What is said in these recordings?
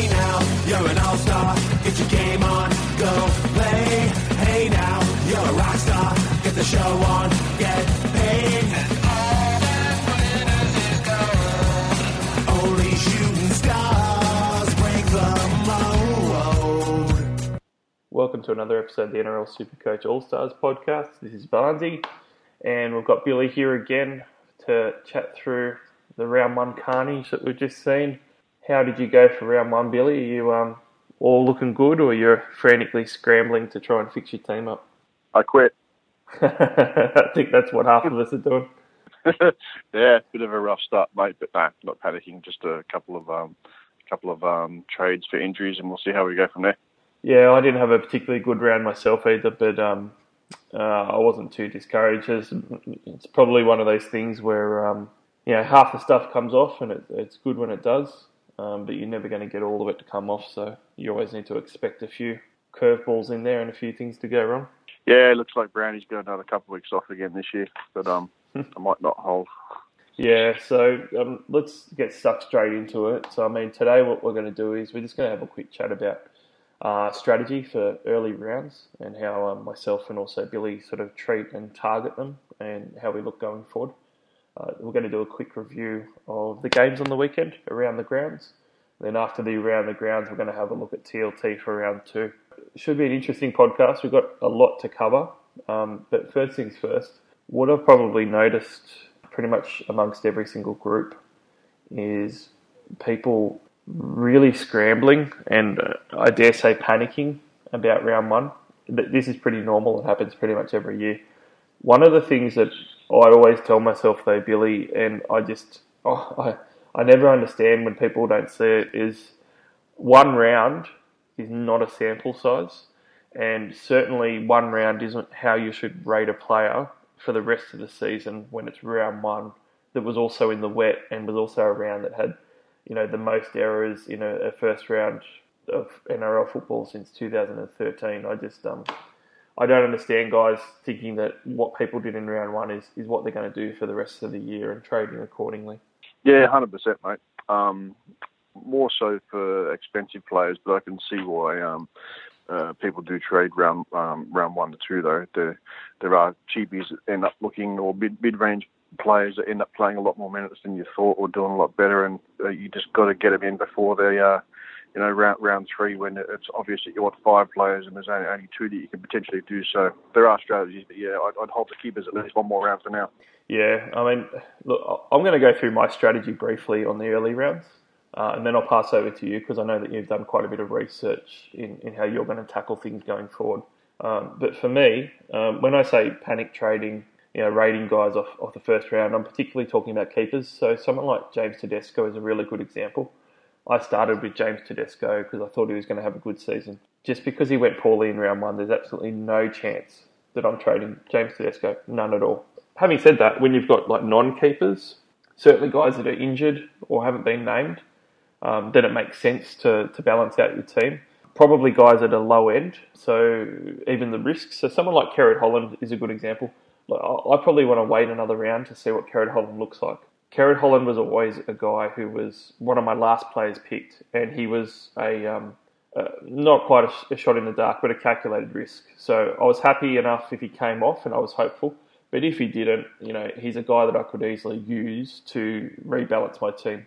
Hey now, you're an all-star. Get your game on, go play. Hey now, you're a rock star. Get the show on, get paid. And all that matters is gold. Only shooting stars break the mold. Welcome to another episode of the NRL Supercoach All Stars podcast. This is Barnsey, and we've got Billy here again to chat through the round one carnage that we've just seen. How did you go for round one, Billy? Are you um, all looking good, or you're frantically scrambling to try and fix your team up? I quit. I think that's what half of us are doing. yeah, bit of a rough start, mate, but no, not panicking. Just a couple of um, couple of um, trades for injuries, and we'll see how we go from there. Yeah, I didn't have a particularly good round myself either, but um, uh, I wasn't too discouraged. It's, it's probably one of those things where um, you know half the stuff comes off, and it, it's good when it does, um, but you're never going to get all of it to come off. So you always need to expect a few curveballs in there and a few things to go wrong. Yeah, it looks like Brownie's got another couple of weeks off again this year, but um, I might not hold. Yeah, so um, let's get stuck straight into it. So, I mean, today what we're going to do is we're just going to have a quick chat about uh, strategy for early rounds and how um, myself and also Billy sort of treat and target them and how we look going forward. Uh, we're going to do a quick review of the games on the weekend around the grounds. Then after the around the grounds, we're going to have a look at TLT for round two. Should be an interesting podcast. We've got a lot to cover. Um, but first things first, what I've probably noticed pretty much amongst every single group is people really scrambling and uh, I dare say panicking about round one. This is pretty normal. It happens pretty much every year. One of the things that I always tell myself though, Billy, and I just oh, I I never understand when people don't see it is one round is not a sample size, and certainly one round isn't how you should rate a player for the rest of the season when it's round one that was also in the wet and was also a round that had you know the most errors in a, a first round of NRL football since 2013. I just um I don't understand guys thinking that what people did in round one is, is what they're going to do for the rest of the year and trading accordingly. Yeah, hundred percent, mate. Um, more so for expensive players, but I can see why um, uh, people do trade round um, round one to two. Though there there are cheapies that end up looking or mid mid range players that end up playing a lot more minutes than you thought or doing a lot better, and uh, you just got to get them in before they uh, you know round round three when it's obvious that you want five players and there's only, only two that you can potentially do. So there are strategies, but yeah, I'd, I'd hold the keepers at least one more round for now. Yeah, I mean, look, I'm going to go through my strategy briefly on the early rounds, uh, and then I'll pass over to you because I know that you've done quite a bit of research in, in how you're going to tackle things going forward. Um, but for me, um, when I say panic trading, you know, rating guys off, off the first round, I'm particularly talking about keepers. So someone like James Tedesco is a really good example. I started with James Tedesco because I thought he was going to have a good season. Just because he went poorly in round one, there's absolutely no chance that I'm trading James Tedesco. None at all. Having said that, when you've got like non-keepers, certainly guys that are injured or haven't been named, um, then it makes sense to, to balance out your team. Probably guys at a low end, so even the risks. So someone like Kerrod Holland is a good example. I probably want to wait another round to see what Kerrod Holland looks like. Kerrod Holland was always a guy who was one of my last players picked, and he was a um, uh, not quite a, a shot in the dark, but a calculated risk. So I was happy enough if he came off, and I was hopeful. But if he didn't, you know, he's a guy that I could easily use to rebalance my team.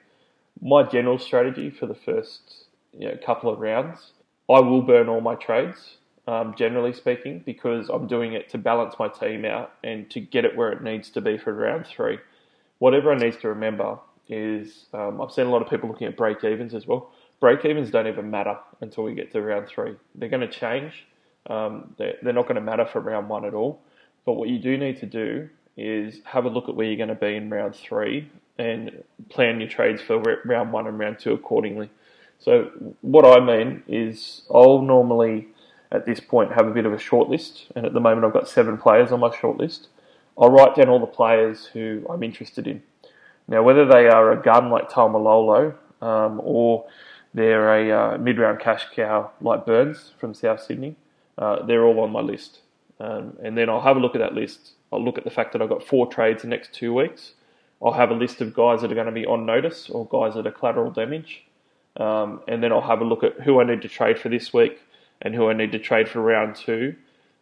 My general strategy for the first you know, couple of rounds, I will burn all my trades, um, generally speaking, because I'm doing it to balance my team out and to get it where it needs to be for round three. What everyone needs to remember is um, I've seen a lot of people looking at break evens as well. Break evens don't even matter until we get to round three. They're going to change. Um, they're, they're not going to matter for round one at all. But what you do need to do is have a look at where you're going to be in round three and plan your trades for round one and round two accordingly. So what I mean is I'll normally at this point have a bit of a short list, and at the moment I've got seven players on my short list. I'll write down all the players who I'm interested in. Now, whether they are a gun like Taumalolo um, or they're a uh, mid-round cash cow like Burns from South Sydney, uh, they're all on my list. Um, and then I'll have a look at that list. I'll look at the fact that I've got four trades the next two weeks. I'll have a list of guys that are going to be on notice or guys that are collateral damage. um, and then I'll have a look at who I need to trade for this week and who I need to trade for round two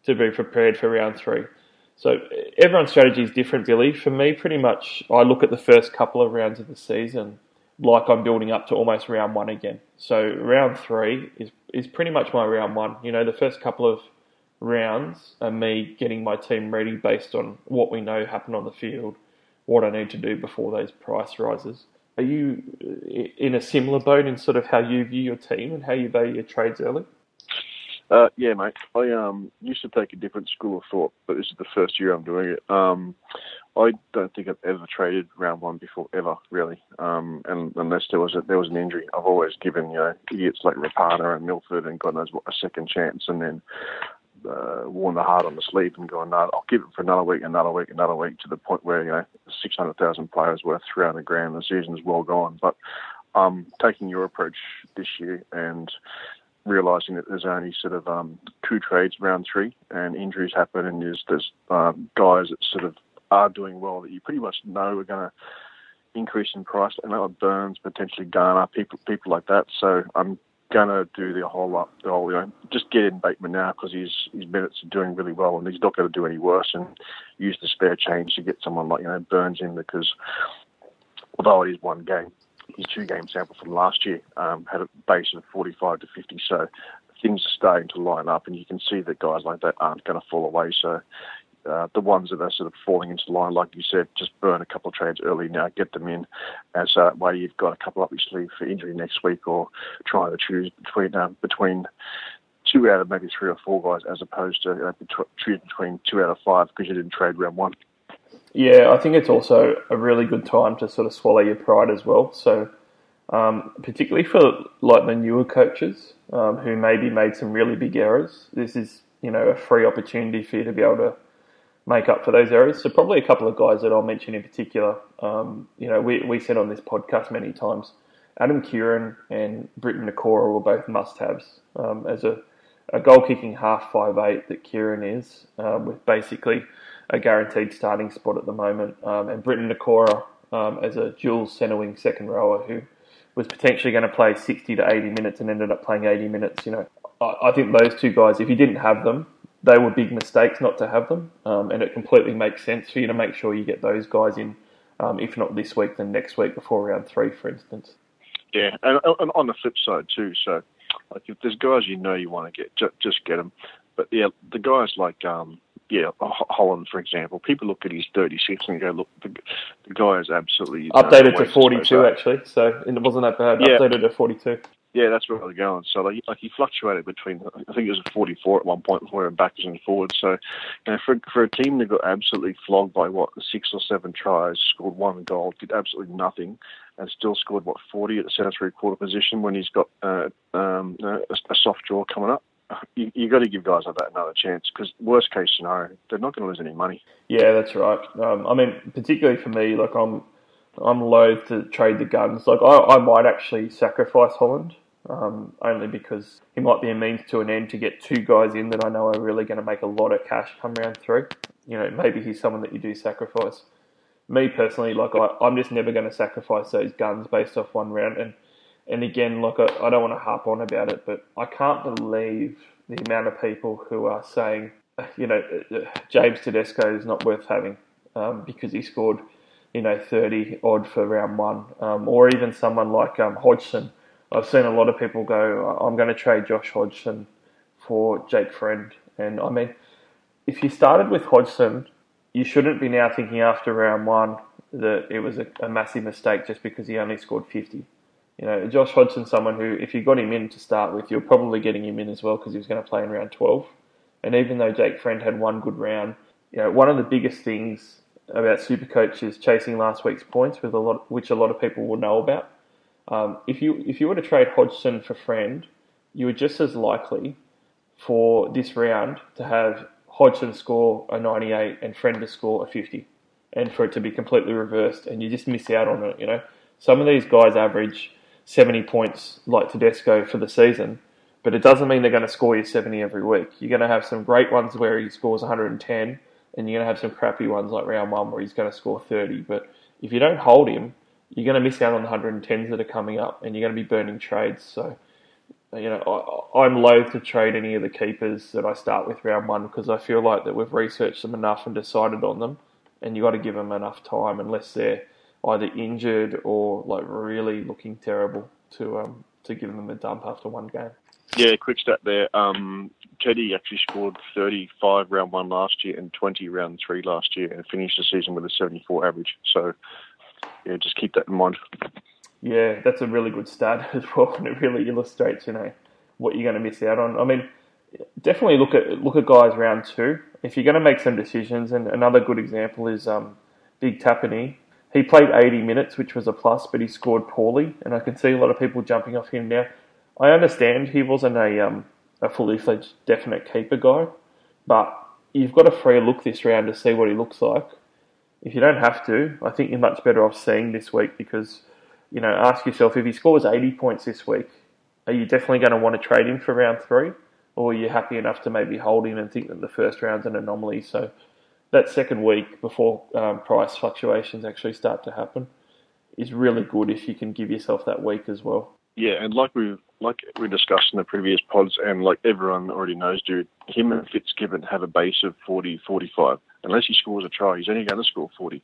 to be prepared for round three. So everyone's strategy is different, Billy. For me, pretty much, I look at the first couple of rounds of the season like I'm building up to almost round one again. So round three is is pretty much my round one. You know, the first couple of rounds are me getting my team ready based on what we know happened on the field, what I need to do before those price rises. Are you in a similar boat in sort of how you view your team and how you value your trades early? Uh, yeah, mate. I um, used to take a different school of thought, but this is the first year I'm doing it. Um, I don't think I've ever traded round one before, ever really. Um, and unless there was a, there was an injury, I've always given you know idiots like Rapana and Milford and God knows what a second chance, and then uh, worn the heart on the sleeve and gone, no, I'll give it for another week, another week, another week, to the point where you know six hundred thousand players worth three hundred grand, the season's well gone. But um, taking your approach this year and realizing that there's only sort of um, two trades round three and injuries happen and there's, there's um, guys that sort of are doing well that you pretty much know are going to increase in price. And like Burns, potentially Garner, people people like that. So I'm going to do the whole lot, the whole, you know, just get in Bateman now because his his minutes are doing really well and he's not going to do any worse and use the spare change to get someone like you know Burns in because although it is one game, his two game sample from last year um, had a base of 45 to 50. So things are starting to line up, and you can see that guys like that aren't going to fall away. So uh, the ones that are sort of falling into line, like you said, just burn a couple of trades early now, get them in, and so that way you've got a couple up your sleeve for injury next week, or trying to choose between uh, between two out of maybe three or four guys, as opposed to choose between two out of five because you didn't trade round one. Yeah, I think it's also a really good time to sort of swallow your pride as well. So, um, particularly for like the newer coaches um, who maybe made some really big errors, this is you know a free opportunity for you to be able to make up for those errors. So probably a couple of guys that I'll mention in particular. Um, you know, we we said on this podcast many times, Adam Keighran and Briton Nikora were both must-haves um, as a, a goal-kicking half five eight that Keighran is, um, with basically a guaranteed starting spot at the moment. Um, and Briton Nikora um, as a dual centre wing second rower who was potentially going to play 60 to 80 minutes and ended up playing 80 minutes. You know, I, I think those two guys, if you didn't have them, they were big mistakes not to have them, um, and it completely makes sense for you to make sure you get those guys in, um, if not this week, then next week before round three, for instance. Yeah, and, and on the flip side too, so like if there's guys you know you want to get, just, just get them. But yeah, the guys like um, yeah, Holland, for example, people look at his 36 and go, look, the, the guy is absolutely updated to 42 actually, so it wasn't that bad. Yeah. Updated to 42. Yeah, that's where they're going. So like, like he fluctuated between, I think it was a 44 at one point before went backwards and forwards. So, you know, for for a team that got absolutely flogged by what six or seven tries, scored one goal, did absolutely nothing, and still scored what 40 at the centre three quarter position when he's got uh, um, a, a soft draw coming up you, you got to give guys like that another chance because worst case scenario, they're not going to lose any money. Yeah, that's right. Um, I mean, particularly for me, like I'm, I'm loath to trade the guns. Like I, I might actually sacrifice Holland, um, only because he might be a means to an end to get two guys in that I know are really going to make a lot of cash come round three. You know, maybe he's someone that you do sacrifice. Me personally, like I, I'm just never going to sacrifice those guns based off one round and and again, look, I, I don't want to harp on about it, but I can't believe the amount of people who are saying, you know, James Tedesco is not worth having um, because he scored, you know, 30 odd for round one, um, or even someone like um, Hodgson. I've seen a lot of people go, I'm going to trade Josh Hodgson for Jake Friend. And I mean, if you started with Hodgson, you shouldn't be now thinking after round one that it was a, a massive mistake just because he only scored 50. You know, Josh Hodgson's someone who, if you got him in to start with, you're probably getting him in as well because he was going to play in round 12. And even though Jake Friend had one good round, you know, one of the biggest things about Supercoach is chasing last week's points, with a lot, which a lot of people will know about. Um, if you if you were to trade Hodgson for Friend, you were just as likely for this round to have Hodgson score a 98 and Friend to score a 50, and for it to be completely reversed, and you just miss out on it. You know, some of these guys average 70 points like Tedesco for the season, but it doesn't mean they're going to score you 70 every week. You're going to have some great ones where he scores 110, and you're going to have some crappy ones like round one where he's going to score 30. But if you don't hold him, you're going to miss out on the 110s that are coming up, and you're going to be burning trades. So, you know, I, I'm loath to trade any of the keepers that I start with round one because I feel like that we've researched them enough and decided on them, and you got to give them enough time unless they're either injured or like really looking terrible to um, to give them a dump after one game. Yeah, quick stat there. Um, Teddy actually scored 35 round one last year and 20 round three last year and finished the season with a 74 average. So, yeah, just keep that in mind. Yeah, that's a really good stat as well, and it really illustrates, you know, what you're going to miss out on. I mean, definitely look at look at guys round two if you're going to make some decisions. And another good example is um, Big Tapine. He played 80 minutes, which was a plus, but he scored poorly, and I can see a lot of people jumping off him now. I understand he wasn't a um, a fully fledged definite keeper guy, but you've got a free look this round to see what he looks like. If you don't have to, I think you're much better off seeing this week because, you know, ask yourself if he scores 80 points this week, are you definitely going to want to trade him for round three? Or are you happy enough to maybe hold him and think that the first round's an anomaly? So that second week before um, price fluctuations actually start to happen is really good if you can give yourself that week as well. Yeah, and like we like we discussed in the previous pods, and like everyone already knows, dude, him and Fitzgibbon have a base of 40, 45. Unless he scores a try, he's only going to score 40.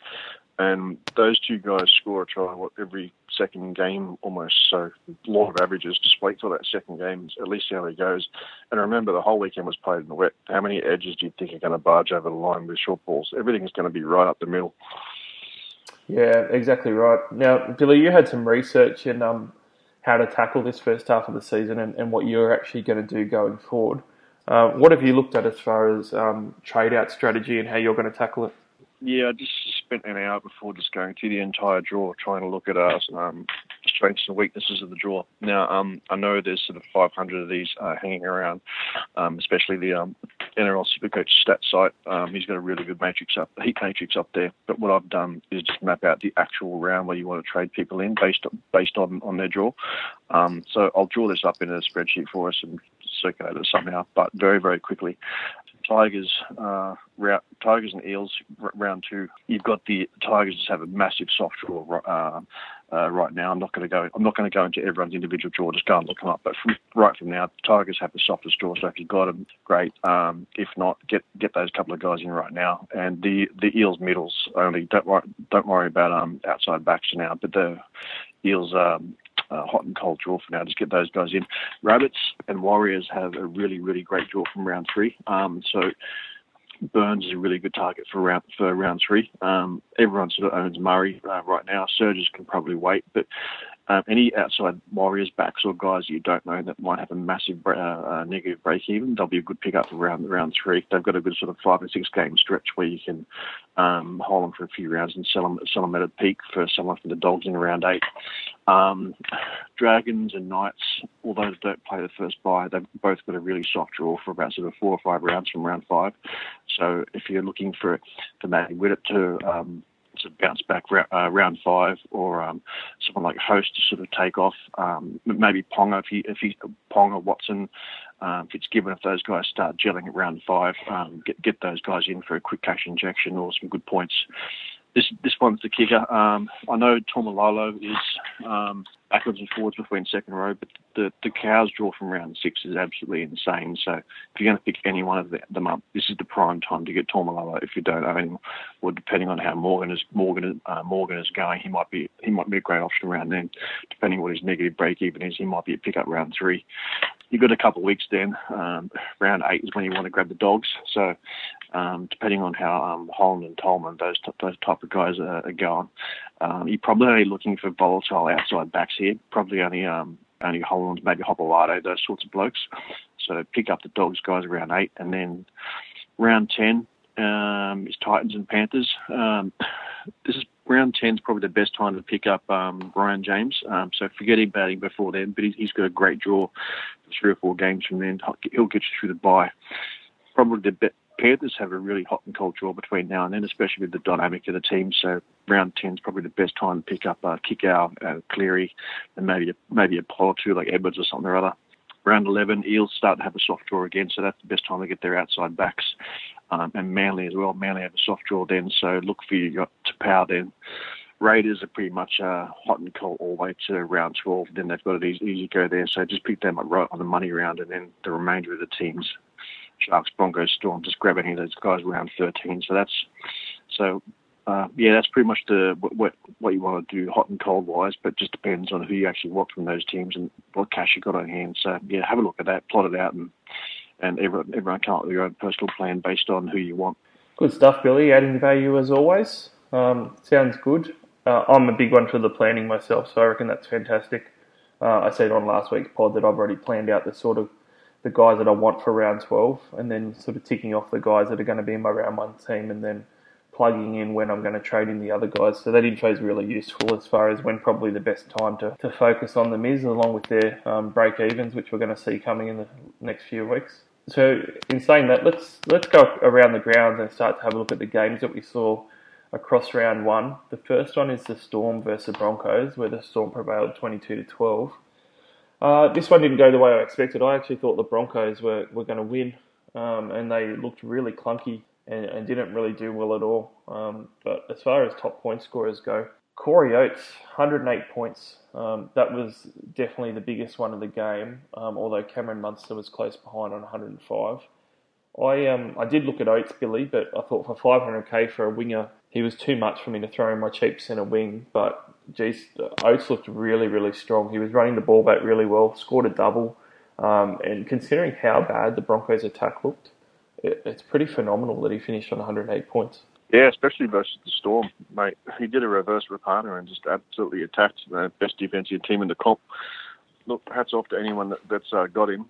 And those two guys score a try what, every second game almost. So law of averages. Just wait till that second game, at least see how he goes. And remember, the whole weekend was played in the wet. How many edges do you think are going to barge over the line with short balls? Everything's going to be right up the middle. Yeah, exactly right. Now, Billy, you had some research in um, how to tackle this first half of the season and, and what you're actually going to do going forward. Uh, what have you looked at as far as um, trade out strategy and how you're going to tackle it? Yeah, I just spent an hour before just going through the entire draw, trying to look at our um, strengths and weaknesses of the draw. Now, um, I know there's sort of 500 of these uh, hanging around, um, especially the um, NRL Supercoach stat site. Um, he's got a really good matrix up, heat matrix up there. But what I've done is just map out the actual round where you want to trade people in based on, based on, on their draw. Um, so I'll draw this up in a spreadsheet for us and circulate it somehow, but very, very quickly. Tigers, uh, round, Tigers and Eels round two. You've got the Tigers just have a massive soft draw uh, uh, right now. I'm not going to go. I'm not going to go into everyone's individual draw. Just go and look them up. But from, right from now, Tigers have the softest draw. So if you've got them, great. Um, if not, get get those couple of guys in right now. And the the Eels middles only. Don't worry. Don't worry about um outside backs now. But the Eels um, uh, hot and cold draw for now. Just get those guys in. Rabbits and Warriors have a really, really great draw from round three. Um, so Burns is a really good target for round for round three. Um, everyone sort of owns Murray uh, right now. Surges can probably wait, but um, any outside Warriors backs or guys you don't know that might have a massive uh, uh, negative break even, they'll be a good pickup around round three. They've got a good sort of five or six game stretch where you can um, hold them for a few rounds and sell them, sell them at a peak for someone for the Dogs in round eight. Um, Dragons and Knights, although they don't play the first bye, they've both got a really soft draw for about sort of four or five rounds from round five. So if you're looking for for Matty Widdop to um, to bounce back uh, round five, or um, someone like Host to sort of take off. Um, maybe Ponga if he if he Ponga Watson, um, Fitzgibbon if those guys start gelling at round five, um, get get those guys in for a quick cash injection or some good points this this one's the kicker. Um, I know Taumalolo is um, backwards and forwards between second row, but the the cows draw from round six is absolutely insane. So if you're going to pick any one of them up, this is the prime time to get Taumalolo if you don't own him, or depending on how Morgan is Morgan uh, Morgan is going, he might be he might be a great option around then. Depending what his negative break even is, he might be a pickup round three you've got a couple of weeks then. Um, round eight is when you want to grab the dogs. So um, depending on how um, Holland and Tolman, those t- those type of guys are, are going, um, you're probably only looking for volatile outside backs here. Probably only um, only Holland, maybe Hopoate, those sorts of blokes. So pick up the dogs guys around eight, and then round ten um, is Titans and Panthers. Um, this is round 10 is probably the best time to pick up um, James. Um, so forget him batting before then, but he's, he's got a great draw for three or four games from then. He'll get you through the bye. Probably the be- Panthers have a really hot and cold draw between now and then, especially with the dynamic of the team. So round 10 is probably the best time to pick up uh, Kikau, uh, Cleary, and maybe a, maybe a pole or two like Edwards or something or other. Round 11, Eels start to have a soft draw again, so that's the best time to get their outside backs. Um, and Manly as well. Manly have a soft draw then, so look for you to power then Raiders are pretty much uh, hot and cold all the way to round 12. Then they've got it easy, easy go there. So just pick them up right on the money round, and then the remainder of the teams, Sharks, Broncos, Storm, just grab any of those guys around 13. So that's so uh, yeah, that's pretty much the what what you want to do hot and cold wise, but just depends on who you actually want from those teams and what cash you got on hand. So yeah, have a look at that, plot it out, and and everyone everyone come up with your own personal plan based on who you want. Good stuff, Billy. Adding value as always. Um, sounds good. Uh, I'm a big one for the planning myself, so I reckon that's fantastic. Uh, I said on last week's pod that I've already planned out the sort of the guys that I want for round 12, and then sort of ticking off the guys that are going to be in my round one team, and then plugging in when I'm going to trade in the other guys. So that info is really useful as far as when probably the best time to, to focus on them is, along with their um, break evens, which we're going to see coming in the next few weeks. So in saying that, let's let's go around the grounds and start to have a look at the games that we saw across round one. The first one is the Storm versus Broncos, where the Storm prevailed 22 to 12. Uh, this one didn't go the way I expected. I actually thought the Broncos were, were going to win, um, and they looked really clunky and, and, didn't really do well at all. Um, but as far as top point scorers go, Corey Oates, 108 points. Um, that was definitely the biggest one of the game, um, although Cameron Munster was close behind on 105. I um I did look at Oates, Billy, but I thought for 500k for a winger, he was too much for me to throw in my cheap centre wing. But geez, Oates looked really, really strong. He was running the ball back really well, scored a double, um, and considering how bad the Broncos' attack looked, it, it's pretty phenomenal that he finished on 108 points. Yeah, especially versus the Storm, mate. He did a reverse Rapana and just absolutely attacked the best defensive team in the comp. Look, hats off to anyone that, that's uh, got him.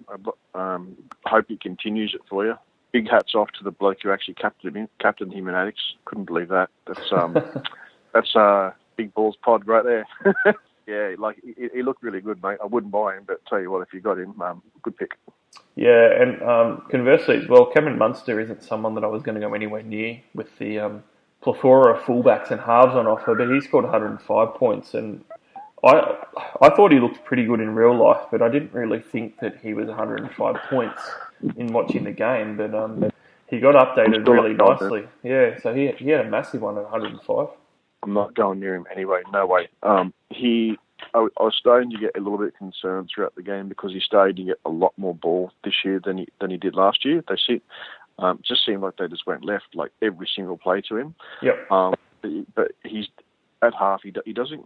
I um, hope he continues it for you big hats off to the bloke who actually captained him, captained him in Addicts. Couldn't believe that. That's um, that's uh, big balls pod right there. yeah, like he, he, looked really good, mate. I wouldn't buy him, but tell you what, if you got him, um, good pick. Yeah, and um, conversely well, Cameron Munster isn't someone that I was going to go anywhere near with the um, plethora of fullbacks and halves on offer, but he scored 105 points, and I I thought he looked pretty good in real life, but I didn't really think that he was 105 points in watching the game, but um, he got updated really nicely. Yeah, so he he had a massive one at 105. I'm not going near him anyway. No way. Um, he. I, I was starting to get a little bit concerned throughout the game because he started to get a lot more ball this year than he than he did last year. They see, um, just seemed like they just went left like every single play to him. Yep. Um, but, but he's at half. He he doesn't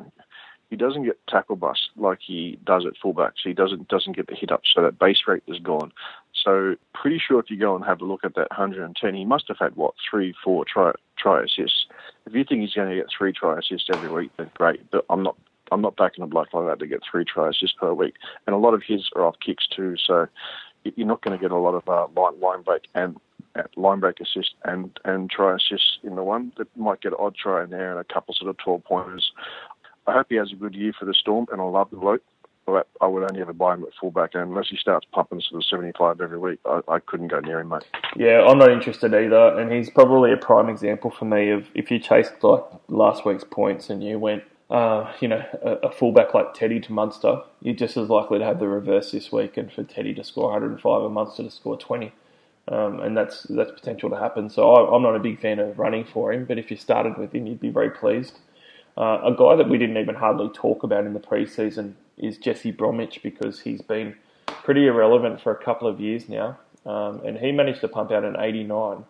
he doesn't get tackle bust like he does at fullbacks. He doesn't doesn't get the hit up, so that base rate is gone. So pretty sure if you go and have a look at that 110, he must have had what three, four try try assists. If you think he's going to get three try assists every week, then great. But I'm not I'm not backing a bloke like that to get three try assists per week. And a lot of his are off kicks too, so you're not going to get a lot of uh, line, line break and uh, line break assist and and try assists in the one. That might get an odd try in there and a couple sort of 12 pointers. I hope he has a good year for the Storm, and I love the bloke. I would only ever buy him at fullback, and unless he starts pumping sort of 75 every week, I, I couldn't go near him, mate. Yeah, I'm not interested either, and he's probably a prime example for me of if you chased like last week's points and you went, uh, you know, a, a, fullback like Teddy to Munster, you're just as likely to have the reverse this week, and for Teddy to score 105 and Munster to score 20. Um, and that's that's potential to happen. So I, I'm not a big fan of running for him, but if you started with him, you'd be very pleased. Uh, a guy that we didn't even hardly talk about in the preseason is Jesse Bromwich because he's been pretty irrelevant for a couple of years now, um, and he managed to pump out an 89.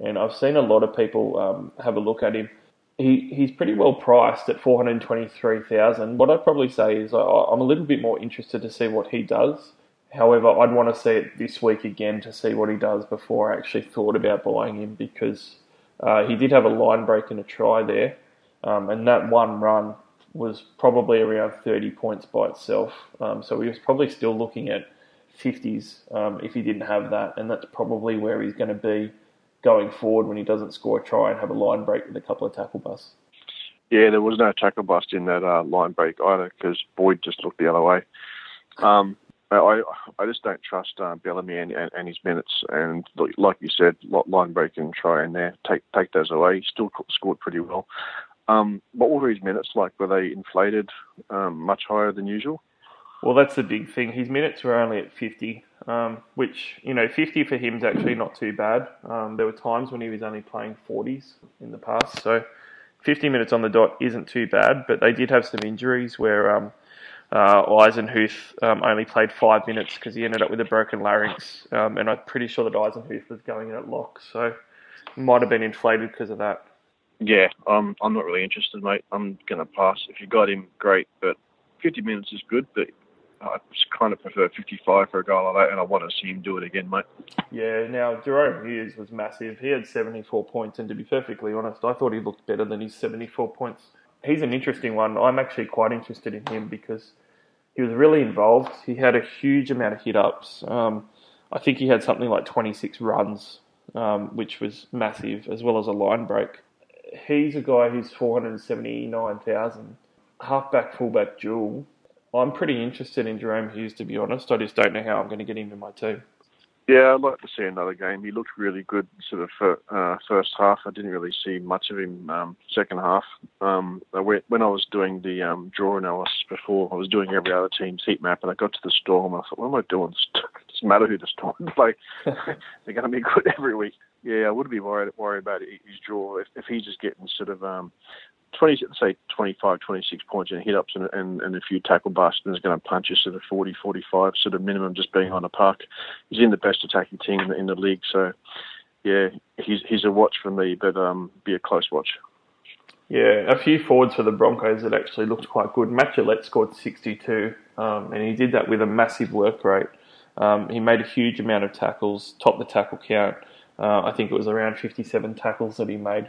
And I've seen a lot of people um, have a look at him. He he's pretty well priced at 423,000. What I'd probably say is I, I'm a little bit more interested to see what he does. However, I'd want to see it this week again to see what he does before I actually thought about buying him because uh, he did have a line break and a try there. Um, and that one run was probably around 30 points by itself. Um, so he was probably still looking at 50s um, if he didn't have that. And that's probably where he's going to be going forward when he doesn't score a try and have a line break with a couple of tackle busts. Yeah, there was no tackle bust in that uh, line break either because Boyd just looked the other way. Um, I I just don't trust uh, Bellamy and, and, and, his minutes. And like you said, line break and try in there, take take those away. He still scored pretty well. Um, what were his minutes like? Were they inflated um, much higher than usual? Well, that's the big thing. His minutes were only at 50, um, which, you know, 50 for him is actually not too bad. Um, there were times when he was only playing 40s in the past. So 50 minutes on the dot isn't too bad, but they did have some injuries where um, uh, Eisenhuth um, only played five minutes because he ended up with a broken larynx, um, and I'm pretty sure that Eisenhuth was going in at lock, so might have been inflated because of that. Yeah, I'm I'm not really interested, mate. I'm gonna pass. If you got him, great, but 50 minutes is good, but I kind of prefer 55 for a guy like that, and I want to see him do it again, mate. Yeah, now Jahrome Hughes was massive. He had 74 points, and to be perfectly honest, I thought he looked better than his 74 points. He's an interesting one. I'm actually quite interested in him because he was really involved. He had a huge amount of hit ups. Um, I think he had something like 26 runs, um, which was massive, as well as a line break. He's a guy who's 479,000, halfback, fullback dual I'm pretty interested in Jahrome Hughes, to be honest. I just don't know how I'm going to get him in my team. Yeah, I'd like to see another game. He looked really good sort of for, uh, first half. I didn't really see much of him um, second half. Um, when I was doing the um, draw analysis before, I was doing every other team's heat map, and I got to the Storm. I thought, what am I doing? It doesn't matter who the Storm play. They're going to be good every week. Yeah, I wouldn't be worried worried about his draw if, if he's just getting sort of um, 20, say 25, 26 points and hit ups and, and, and a few tackle busts, and is going to punch us sort of 40, 45 sort of minimum just being on the puck. He's in the best attacking team in the, in the league, so yeah, he's he's a watch for me, but um, be a close watch. Yeah, a few forwards for the Broncos that actually looked quite good. Matt Gillett scored 62, um, and he did that with a massive work rate. Um, he made a huge amount of tackles, topped the tackle count. Uh, I think it was around 57 tackles that he made.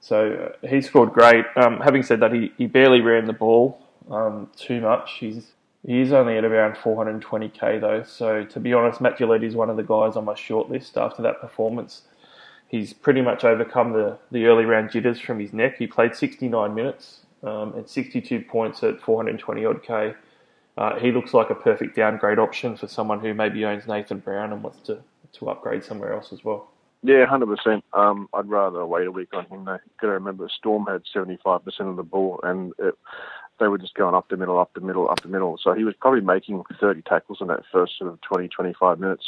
So uh, he scored great. Um, having said that, he, he barely ran the ball um, too much. He's he's only at around 420k though. So to be honest, Matt is one of the guys on my short list after that performance. He's pretty much overcome the, the early round jitters from his neck. He played 69 minutes um, and 62 points at 420 odd k. Uh, he looks like a perfect downgrade option for someone who maybe owns Nathan Brown and wants to, to upgrade somewhere else as well. Yeah, hundred percent. Um, I'd rather wait a week on him. Though. Got to remember, Storm had seventy-five percent of the ball, and it, they were just going up the middle, up the middle, up the middle. So he was probably making thirty tackles in that first sort of 20, 25 minutes.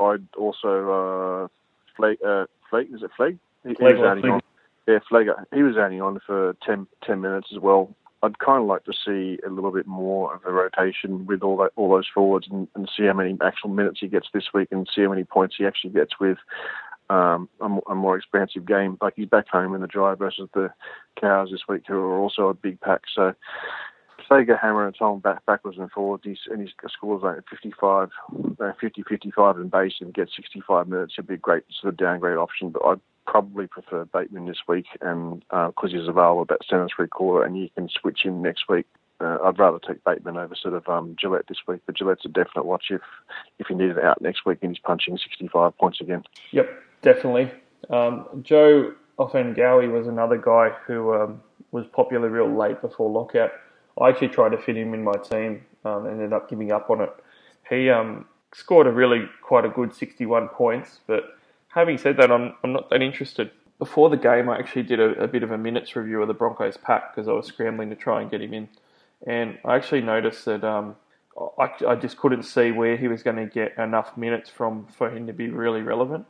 I'd also uh, Flag, uh, Flag, is it Flag? He, he was only on. Yeah, Flag. He was only on for 10, 10 minutes as well. I'd kind of like to see a little bit more of a rotation with all that, all those forwards, and, and see how many actual minutes he gets this week, and see how many points he actually gets with um, a, a, more expansive game. Like he's back home in the dry versus the Cows this week, who are also a big pack. So Sega hammer and Tom back backwards and forwards. He's, and his scores like 55, uh, 50, 55 in base and gets 65 minutes. He'd be a great sort of downgrade option. But I'd probably prefer Bateman this week, and because uh, he's available at centre three quarter, and you can switch him next week. Uh, I'd rather take Bateman over sort of um, Gillett this week, but Gillett's a definite watch if if he needed it out next week and he's punching 65 points again. Yep, definitely. Um, Joe Ofahengaue was another guy who um, was popular real late before lockout. I actually tried to fit him in my team um, and ended up giving up on it. He um, scored a really quite a good 61 points, but having said that, I'm, I'm not that interested. Before the game, I actually did a, a bit of a minutes review of the Broncos pack because I was scrambling to try and get him in. And I actually noticed that um, I, I, just couldn't see where he was going to get enough minutes from for him to be really relevant.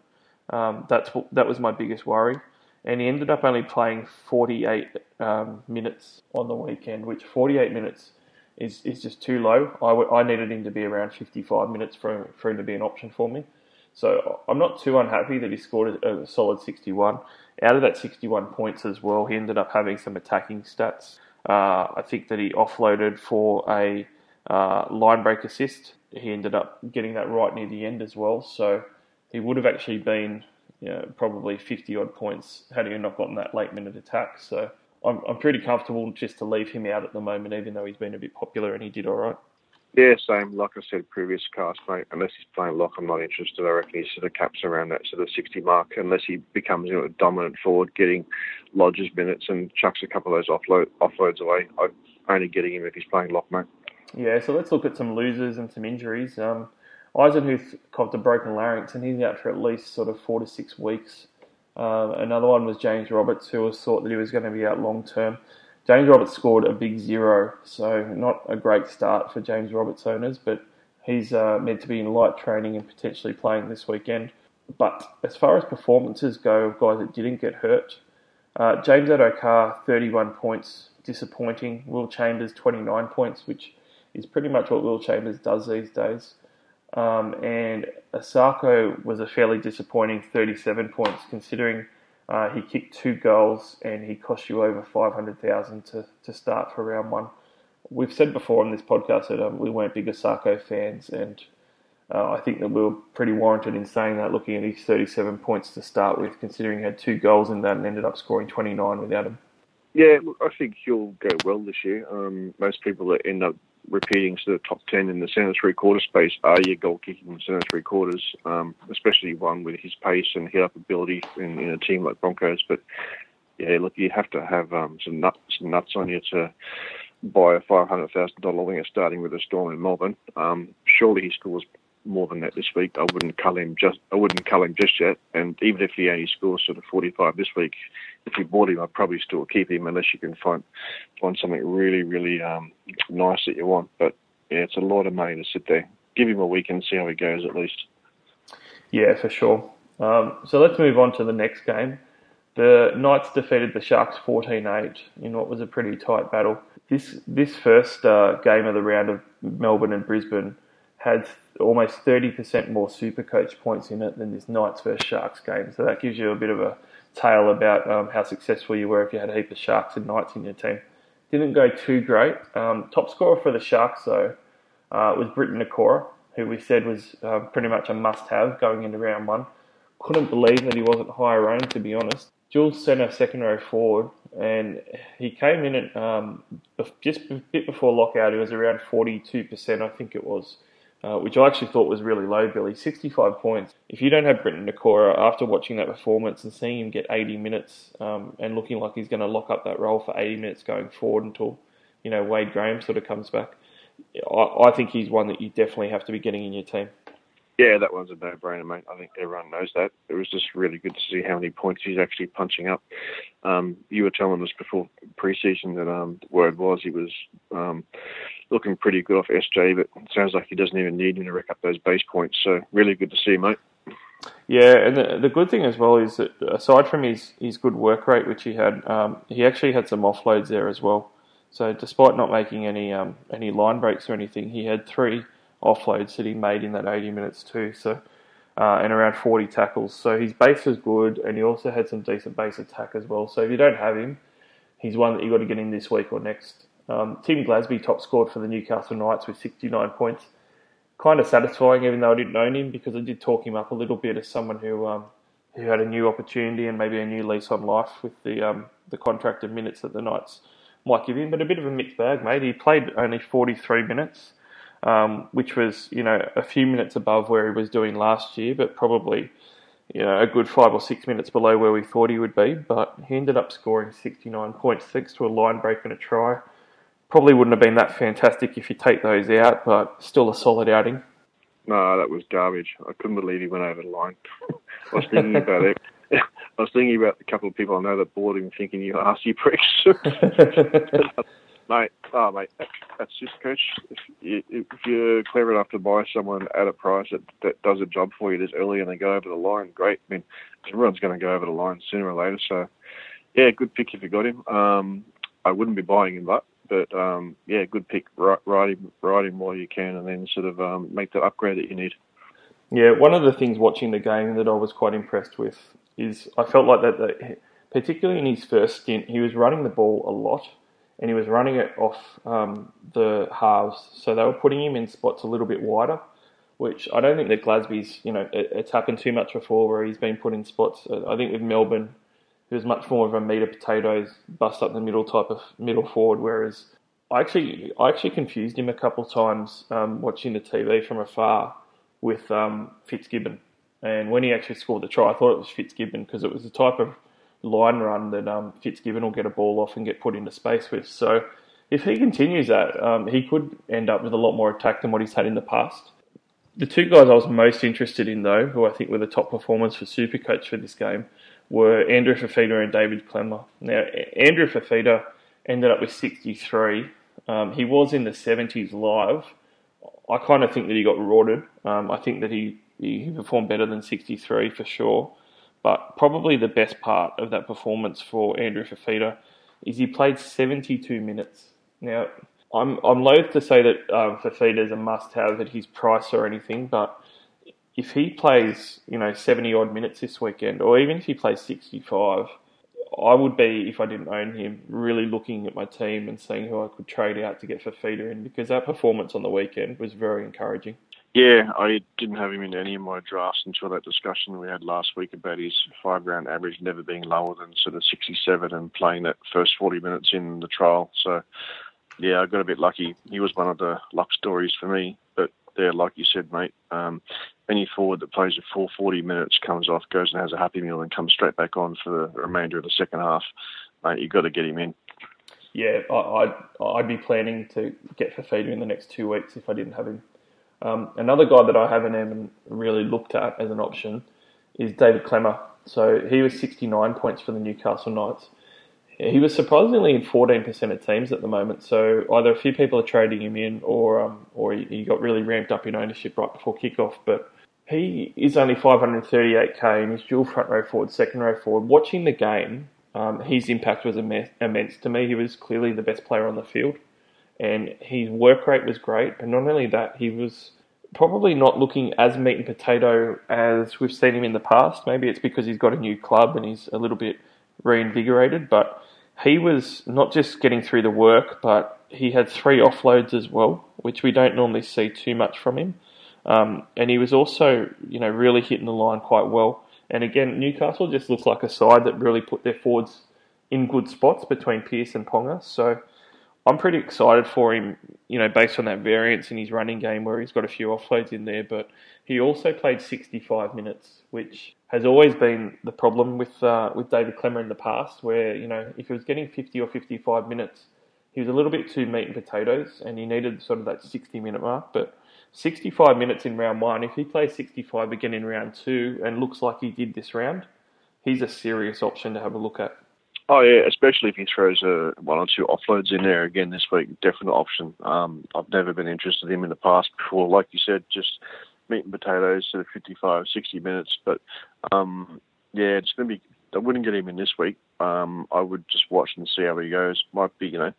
Um, that's that was my biggest worry, and he ended up only playing 48 um, minutes on the weekend, which 48 minutes is, is just too low. I, w- I needed him to be around 55 minutes for for him to be an option for me. So I'm not too unhappy that he scored a, a solid 61. Out of that 61 points as well, he ended up having some attacking stats. Uh, I think that he offloaded for a uh, line break assist. He ended up getting that right near the end as well. So he would have actually been you know, probably 50 odd points had he not gotten that late minute attack. So I'm, I'm pretty comfortable just to leave him out at the moment, even though he's been a bit popular and he did all right. Yeah, same. Like I said, previous cast, mate. Unless he's playing lock, I'm not interested. I reckon he sort of caps around that sort of 60 mark. Unless he becomes you know, a dominant forward, getting Lodge's minutes and chucks a couple of those offload, offloads away. I'm only getting him if he's playing lock, mate. Yeah, so let's look at some losers and some injuries. Um, Eisenhuth copped a broken larynx and he's out for at least sort of four to six weeks. Uh, another one was James Roberts, who was thought that he was going to be out long term. James Roberts scored a big zero, so not a great start for James Roberts owners, but he's uh, meant to be in light training and potentially playing this weekend. But as far as performances go of guys that didn't get hurt, Uh, James Addo-Carr, 31 points, disappointing. Will Chambers, 29 points, which is pretty much what Will Chambers does these days. Um, and Isaako was a fairly disappointing 37 points, considering uh, he kicked two goals and he cost you over 500,000 to to start for round one. We've said before on this podcast that um, we weren't big Isaako fans, and uh, I think that we were pretty warranted in saying that, looking at his 37 points to start with, considering he had two goals in that and ended up scoring 29 without him. Yeah, I think he'll go well this year. Um, most people that end up repeating sort of top 10 in the centre three quarter space are your goal kicking in centre three quarters, um, especially one with his pace and hit up ability in, in, a team like Broncos. But yeah, look, you have to have um, some, nuts, some nuts on you to buy a $500,000 winger starting with a Storm in Melbourne. Um, surely he scores more than that this week. I wouldn't cull him just. I wouldn't cull him just yet. And even if he only scores sort of 45 this week, if you bought him, I'd probably still keep him unless you can find find something really, really um, nice that you want. But yeah, it's a lot of money to sit there. Give him a week and see how he goes at least. Yeah, for sure. Um, so let's move on to the next game. The Knights defeated the Sharks 14-8 in what was a pretty tight battle. This this first uh, game of the round of Melbourne and Brisbane had almost 30% more super coach points in it than this Knights versus Sharks game. So that gives you a bit of a tale about um, how successful you were if you had a heap of Sharks and Knights in your team. Didn't go too great. Um, top scorer for the Sharks, though, uh, was Briton Nikora, who we said was uh, pretty much a must have going into round one. Couldn't believe that he wasn't higher owned, to be honest. Jules centre second row forward, and he came in at um, just a bit before lockout. He was around 42%, I think it was uh, which I actually thought was really low, Billy. 65 points. If you don't have Briton Nikora, after watching that performance and seeing him get 80 minutes um, and looking like he's going to lock up that role for 80 minutes going forward until, you know, Wade Graham sort of comes back, I, I think he's one that you definitely have to be getting in your team. Yeah, that one's a no-brainer, mate. I think everyone knows that. It was just really good to see how many points he's actually punching up. Um, you were telling us before pre-season that um, word was he was um, looking pretty good off SJ, but it sounds like he doesn't even need him to rack up those base points. So really good to see, mate. Yeah, and the, the good thing as well is that aside from his, his good work rate, which he had, um, he actually had some offloads there as well. So despite not making any um, any line breaks or anything, he had three offloads that he made in that 80 minutes too. So uh, and around 40 tackles. So his base was good, and he also had some decent base attack as well. So if you don't have him, he's one that you've got to get in this week or next. Um, Tim Glasby top scored for the Newcastle Knights with 69 points. Kind of satisfying, even though I didn't own him, because I did talk him up a little bit as someone who um, who had a new opportunity and maybe a new lease on life with the um, the contracted minutes that the Knights might give him. But a bit of a mixed bag, mate. He played only 43 minutes, um, which was you know a few minutes above where he was doing last year, but probably you know a good five or six minutes below where we thought he would be. But he ended up scoring 69 points thanks to a line break and a try. Probably wouldn't have been that fantastic if you take those out, but still a solid outing. No, that was garbage. I couldn't believe he went over the line. I was thinking about it. I was thinking about a couple of people I know that bought him, thinking you arsey pricks. mate, oh mate, that's just coach. If, you, if you're clever enough to buy someone at a price that, that does a job for you this early and they go over the line, great. I mean, everyone's going to go over the line sooner or later. So, yeah, good pick if you got him. Um, I wouldn't be buying him, but but um, yeah, good pick. Ride him, ride him while you can, and then sort of um, make the upgrade that you need. Yeah, one of the things watching the game that I was quite impressed with is I felt like that, that particularly in his first stint, he was running the ball a lot, and he was running it off um, the halves, so they were putting him in spots a little bit wider. Which I don't think that Glasby's, you know, it, it's happened too much before where he's been put in spots. I think with Melbourne, he was much more of a meat of potatoes, bust up the middle type of middle forward. Whereas I actually I actually confused him a couple of times um, watching the TV from afar with um, Fitzgibbon. And when he actually scored the try, I thought it was Fitzgibbon because it was the type of line run that um, Fitzgibbon will get a ball off and get put into space with. So if he continues that, um, he could end up with a lot more attack than what he's had in the past. The two guys I was most interested in, though, who I think were the top performers for Supercoach for this game, were Andrew Fifita and David Klemmer. Now, Andrew Fifita ended up with 63. Um, he was in the 70s live. I kind of think that he got rorted. Um, I think that he, he performed better than 63 for sure. But probably the best part of that performance for Andrew Fifita is he played 72 minutes. Now, I'm I'm loath to say that um, Fifita is a must-have at his price or anything, but if he plays, you know, 70 odd minutes this weekend, or even if he plays 65, I would be, if I didn't own him, really looking at my team and seeing who I could trade out to get Fafita in because that performance on the weekend was very encouraging. Yeah, I didn't have him in any of my drafts until that discussion we had last week about his five round average never being lower than sort of 67 and playing that first 40 minutes in the trial. So, yeah, I got a bit lucky. He was one of the luck stories for me. But there, like you said, mate, um, any forward that plays a full 40 minutes, comes off, goes and has a happy meal, and comes straight back on for the remainder of the second half, mate, you've got to get him in. Yeah, I'd, I'd be planning to get Fifita in the next two weeks if I didn't have him. Um, another guy that I haven't even really looked at as an option is David Klemmer. So he was 69 points for the Newcastle Knights. He was surprisingly in 14% of teams at the moment. So either a few people are trading him in, or um, or he got really ramped up in ownership right before kickoff. But he is only 538k and he's dual front row forward, second row forward. Watching the game, um, his impact was immense. To me, he was clearly the best player on the field and his work rate was great. But not only that, he was probably not looking as meat and potato as we've seen him in the past. Maybe it's because he's got a new club and he's a little bit reinvigorated, but he was not just getting through the work, but he had three offloads as well, which we don't normally see too much from him. Um, and he was also, you know, really hitting the line quite well. And again, Newcastle just looks like a side that really put their forwards in good spots between Pearce and Ponga. So I'm pretty excited for him, you know, based on that variance in his running game where he's got a few offloads in there. But he also played 65 minutes, which has always been the problem with uh, with David Klemmer in the past, where you know if he was getting 50 or 55 minutes, he was a little bit too meat and potatoes, and he needed sort of that 60 minute mark. But 65 minutes in round one, if he plays 65 again in round two and looks like he did this round, he's a serious option to have a look at. Oh yeah, especially if he throws a one or two offloads in there again this week, definite option. Um, I've never been interested in him in the past before. Like you said, just meat and potatoes, sort of 55, 60 minutes. But um, yeah, it's going to be. I wouldn't get him in this week. Um, I would just watch and see how he goes. Might be, you know,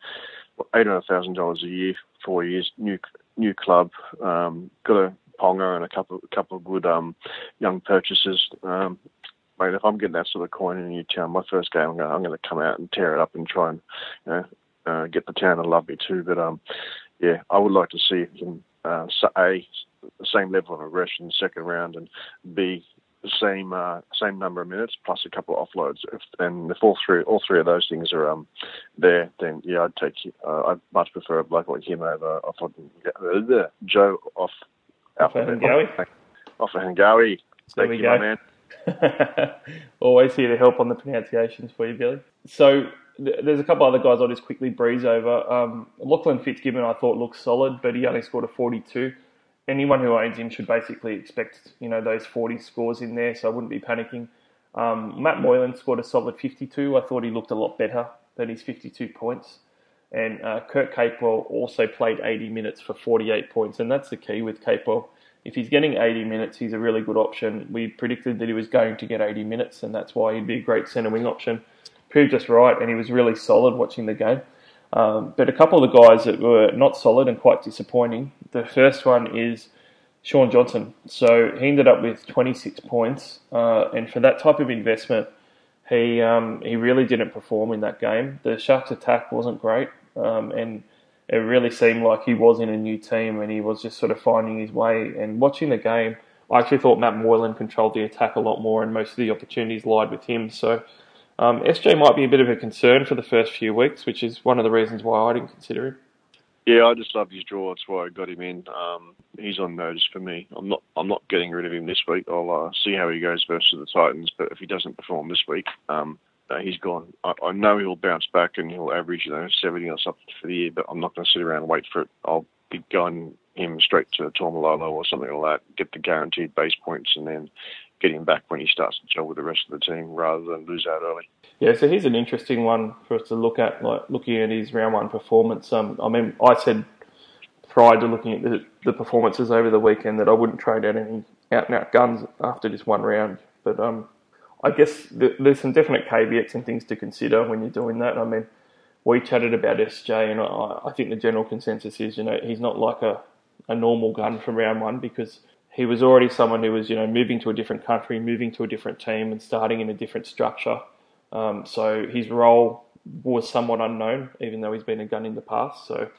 eight hundred thousand dollars a year, four years, new new club. Um, got a Ponga and a couple a couple of good um, young purchases. Mate, if I'm getting that sort of coin in your town, my first game, I'm going, I'm going to come out and tear it up and try and you know, uh, get the town to love me too. But um, yeah, I would like to see if can uh, a the same level of aggression second round and b the same uh, same number of minutes plus a couple of offloads. If, and if all three all three of those things are um, there, then yeah, I'd take uh, I'd much prefer a bloke like him over off uh, Joe off off Hangawi. Off of Hangawi. Thank you, go. my man. Always here to help on the pronunciations for you, Billy. So th- there's a couple other guys I'll just quickly breeze over. Um, Lachlan Fitzgibbon I thought looked solid, but he only scored a 42. Anyone who owns him should basically expect you know those 40 scores in there, so I wouldn't be panicking. Um, Matt Moylan scored a solid 52. I thought he looked a lot better than his 52 points. And uh, Kurt Capewell also played 80 minutes for 48 points, and that's the key with Capewell if he's getting 80 minutes, he's a really good option. We predicted that he was going to get 80 minutes, and that's why he'd be a great centre wing option. Proved us right, and he was really solid watching the game. Um, but a couple of the guys that were not solid and quite disappointing. The first one is Shaun Johnson. So he ended up with 26 points, uh, and for that type of investment, he um, he really didn't perform in that game. The Sharks' attack wasn't great, um, and it really seemed like he was in a new team and he was just sort of finding his way. And watching the game, I actually thought Matt Moylan controlled the attack a lot more, and most of the opportunities lied with him. So um, SJ might be a bit of a concern for the first few weeks, which is one of the reasons why I didn't consider him. Yeah, I just loved his draw. That's why I got him in. Um, he's on notice for me. I'm not. I'm not getting rid of him this week. I'll uh, see how he goes versus the Titans. But if he doesn't perform this week, um, uh, he's gone. I, I, know he'll bounce back and he'll average, you know, 70 or something for the year, but I'm not going to sit around and wait for it. I'll be going him straight to Taumalolo or something like that, get the guaranteed base points, and then get him back when he starts to gel with the rest of the team rather than lose out early. Yeah, so here's an interesting one for us to look at, like looking at his round one performance. Um, I mean, I said prior to looking at the, the performances over the weekend that I wouldn't trade out any out and out guns after this one round, but um, I guess th- there's some definite caveats and things to consider when you're doing that. I mean, we chatted about SJ, and I, I think the general consensus is, you know, he's not like a, a normal gun from round one because he was already someone who was, you know, moving to a different country, moving to a different team, and starting in a different structure. Um, so his role was somewhat unknown, even though he's been a gun in the past. So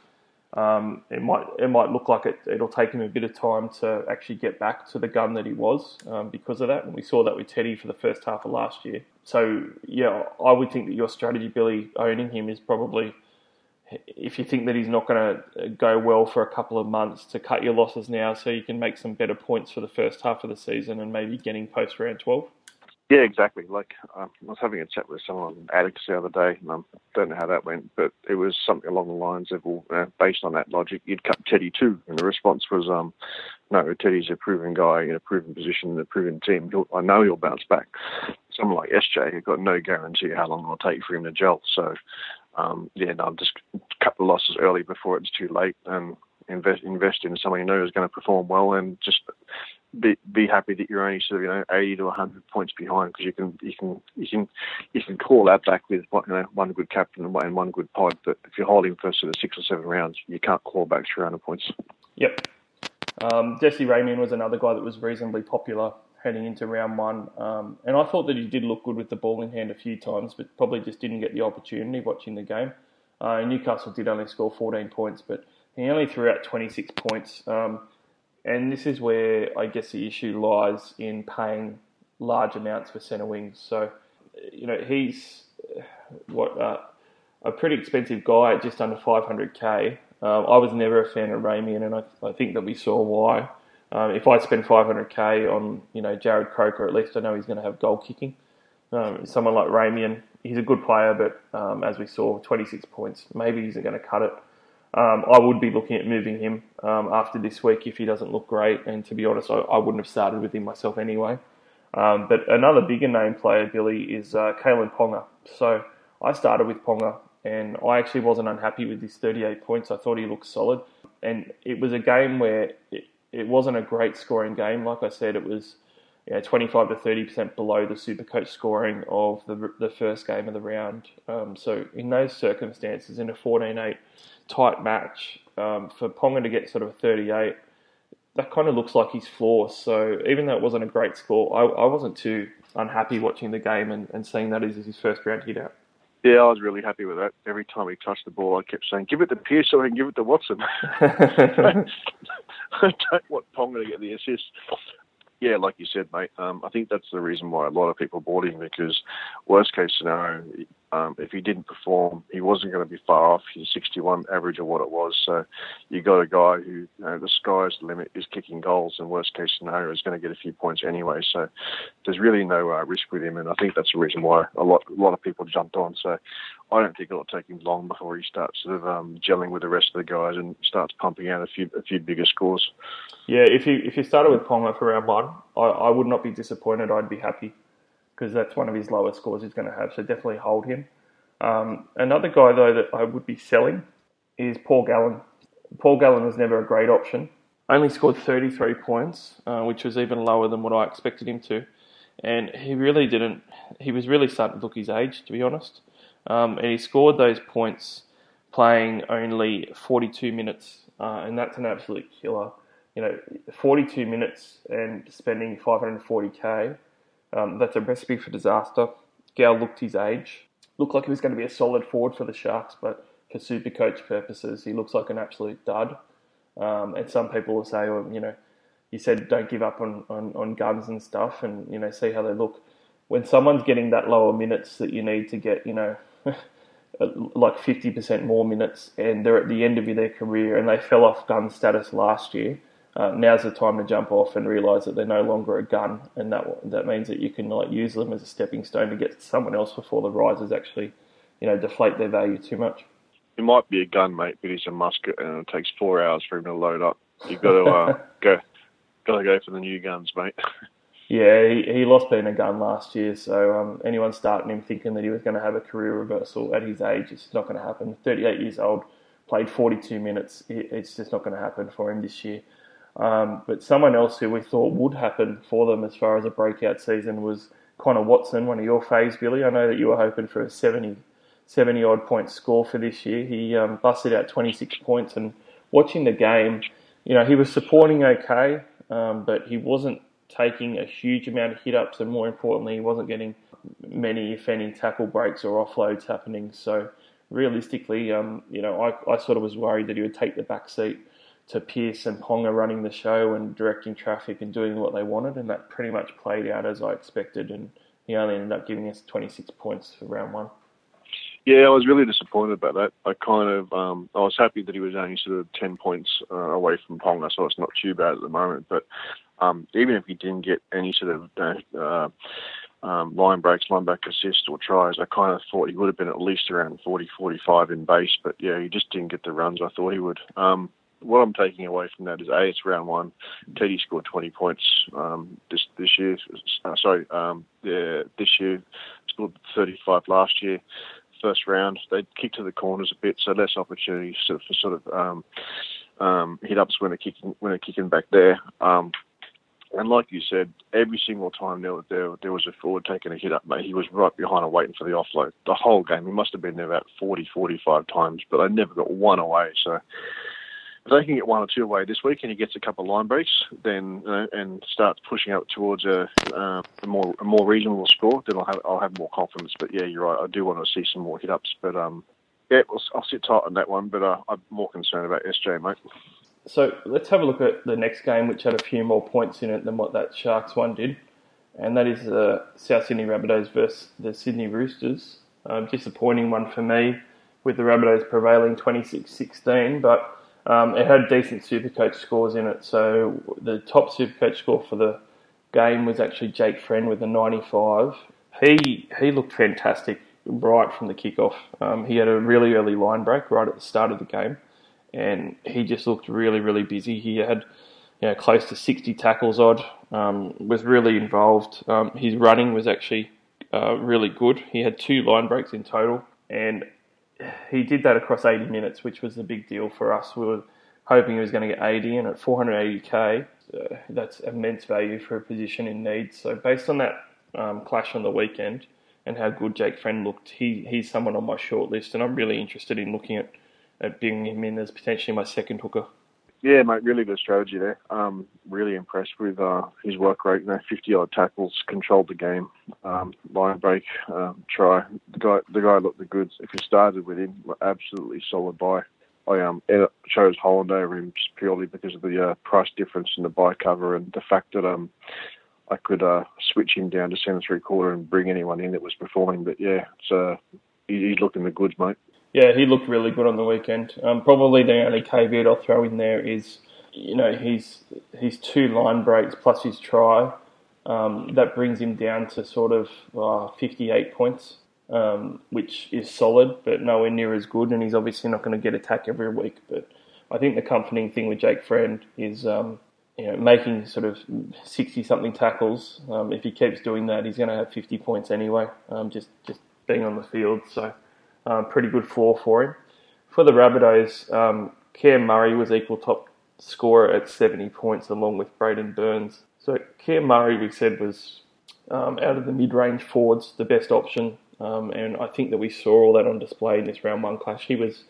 um, it might it might look like it, it'll take him a bit of time to actually get back to the gun that he was um, because of that. And we saw that with Teddy for the first half of last year. So yeah, I would think that your strategy, Billy, owning him is probably if you think that he's not going to go well for a couple of months to cut your losses now so you can make some better points for the first half of the season and maybe getting post round 12. Yeah, exactly. Like um, I was having a chat with someone on Addicts the other day, and I don't know how that went, but it was something along the lines of, well, uh, based on that logic, you'd cut Teddy too, and the response was, um, no, Teddy's a proven guy in a proven position in a proven team. He'll, I know he'll bounce back. Someone like SJ, you've got no guarantee how long it'll take for him to gel. So, um, yeah, no, just cut the losses early before it's too late, and invest invest in someone you know is going to perform well, and just be be happy that you're only sort of you know 80 to 100 points behind because you can you can you can you can call that back with you know one good captain and one, good pod. But if you're holding for sort of six or seven rounds, you can't call back 300 points. Yep. Um, Jesse Ramien was another guy that was reasonably popular heading into round one, um, and I thought that he did look good with the ball in hand a few times, but probably just didn't get the opportunity watching the game. Uh, Newcastle did only score 14 points, but he only threw out 26 points. Um, and this is where I guess the issue lies in paying large amounts for centre wings. So, you know, he's what uh, a pretty expensive guy at just under 500k. Um, I was never a fan of Ramien, and I, I think that we saw why. Um, if I spend 500k on, you know, Jarrod Croker, at least I know he's going to have goal kicking. Um, someone like Ramien, he's a good player, but um, as we saw, 26 points, maybe he's not going to cut it. Um, I would be looking at moving him um, after this week if he doesn't look great. And to be honest, I, I wouldn't have started with him myself anyway. Um, but another bigger name player, Billy, is uh, Kalyn Ponga. So I started with Ponga, and I actually wasn't unhappy with his 38 points. I thought he looked solid. And it was a game where it, it wasn't a great scoring game. Like I said, it was you know, 25 to 30% below the Supercoach scoring of the, the first game of the round. Um, so in those circumstances, in a 14 8 tight match um, for Ponga to get sort of a 38. That kind of looks like his floor. So even though it wasn't a great score, I, I wasn't too unhappy watching the game and, and seeing that as his first round hit out. Yeah, I was really happy with that. Every time he touched the ball, I kept saying, "Give it to Pearce so I can give it to Watson." I don't want Ponga to get the assist yeah, like you said, mate, um, I think that's the reason why a lot of people bought him because, worst case scenario, um, if he didn't perform, he wasn't going to be far off his 61 average of what it was. So you got a guy who, you know, the sky's the limit, is kicking goals, and worst case scenario is going to get a few points anyway. So there's really no uh, risk with him, and I think that's the reason why a lot a lot of people jumped on. So I don't think it'll take him long before he starts sort of um, gelling with the rest of the guys and starts pumping out a few a few bigger scores. Yeah, if you if you started with Ponga for round one, I, I would not be disappointed. I'd be happy because that's one of his lowest scores he's going to have. So definitely hold him. Um, another guy though that I would be selling is Paul Gallen. Paul Gallen was never a great option. Only scored 33 points, uh, which was even lower than what I expected him to. And he really didn't. He was really starting to look his age, to be honest. Um, and he scored those points playing only 42 minutes, uh, and that's an absolute killer. You know, 42 minutes and spending 540k. Um, that's a recipe for disaster. Gal looked his age. Looked like he was going to be a solid forward for the Sharks, but for super coach purposes, he looks like an absolute dud. Um, and some people will say, well, you know, you said don't give up on, on, on guns and stuff and, you know, see how they look. When someone's getting that lower minutes that you need to get, you know, like 50% more minutes and they're at the end of their career and they fell off gun status last year, uh, now's the time to jump off and realise that they're no longer a gun, and that that means that you can like use them as a stepping stone to get someone else before the rises actually, you know, deflate their value too much. It might be a gun, mate, but he's a musket, and it takes four hours for him to load up. You've got to uh, go, got to go for the new guns, mate. Yeah, he, he lost being a gun last year, so um, anyone starting him thinking that he was going to have a career reversal at his age, it's not going to happen. 38 years old, played 42 minutes, it's just not going to happen for him this year. Um, but someone else who we thought would happen for them as far as a breakout season was Connor Watson, one of your faves, Billy. I know that you were hoping for a 70, 70 odd point score for this year. He um, busted out 26 points, and watching the game, you know, he was supporting okay, um, but he wasn't taking a huge amount of hit ups, and more importantly, he wasn't getting many, if any, tackle breaks or offloads happening. So realistically, um, you know, I, I sort of was worried that he would take the back seat to Pearce and Ponga running the show and directing traffic and doing what they wanted, and that pretty much played out as I expected. And he only ended up giving us 26 points for round one. Yeah, I was really disappointed about that. I kind of, um, I was happy that he was only sort of 10 points uh, away from Ponga, so it's not too bad at the moment. But um, even if he didn't get any sort of uh, um, line breaks, line back assists or tries, I kind of thought he would have been at least around 40, 45 in base. But yeah, he just didn't get the runs I thought he would. Um, what I'm taking away from that is a it's round one. Teddy scored 20 points um, this this year. Uh, sorry, um, yeah, this year scored 35 last year. First round, they kicked to the corners a bit, so less opportunities for sort of um, um, hit ups when they're kicking when they're kicking back there. Um, and like you said, every single time there, there, there was a forward taking a hit up, mate, he was right behind and waiting for the offload. The whole game, he must have been there about 40, 45 times, but I never got one away. So if they can get one or two away this week and he gets a couple of line breaks, then uh, and starts pushing up towards a, uh, a more a more reasonable score, then I'll have I'll have more confidence. But yeah, you're right. I do want to see some more hit ups, but um, yeah, I'll, I'll sit tight on that one. But uh, I'm more concerned about SJ, mate. So let's have a look at the next game, which had a few more points in it than what that Sharks one did, and that is the uh, South Sydney Rabbitohs versus the Sydney Roosters. Um, disappointing one for me, with the Rabbitohs prevailing 26-16, but um, it had decent Supercoach scores in it. So the top Supercoach score for the game was actually Jake Friend with a 95. He he looked fantastic right from the kickoff. Um, he had a really early line break right at the start of the game, and he just looked really really busy. He had you know close to 60 tackles odd. Um, was really involved. Um, his running was actually uh, really good. He had two line breaks in total, and he did that across 80 minutes, which was a big deal for us. We were hoping he was going to get 80, and at 480k, uh, that's immense value for a position in need. So based on that um, clash on the weekend and how good Jake Friend looked, he he's someone on my short list, and I'm really interested in looking at, at bringing him in as potentially my second hooker. Yeah, mate, really good strategy there. Um, really impressed with uh, his work rate. You know, 50 odd tackles, controlled the game, um, line break, um, try. The guy, the guy looked the goods. If you started with him, absolutely solid buy. I um, chose Holland over him purely because of the uh, price difference in the buy cover and the fact that um, I could uh, switch him down to centre three quarter and bring anyone in that was performing. But yeah, it's uh, he, he's looking the goods, mate. Yeah, he looked really good on the weekend. Um, probably the only caveat I'll throw in there is, you know, his his two line breaks plus his try. Um, that brings him down to sort of uh, 58 points, um, which is solid, but nowhere near as good. And he's obviously not going to get attack every week. But I think the comforting thing with Jake Friend is, um, you know, making sort of 60 something tackles. Um, if he keeps doing that, he's going to have 50 points anyway, um, just just being on the field. So um, pretty good floor for him. For the Rabbitohs, um, Cam Murray was equal top scorer at 70 points along with Braidon Burns. So Cam Murray, we said, was um, out of the mid-range forwards the best option, um, and I think that we saw all that on display in this round one clash. He was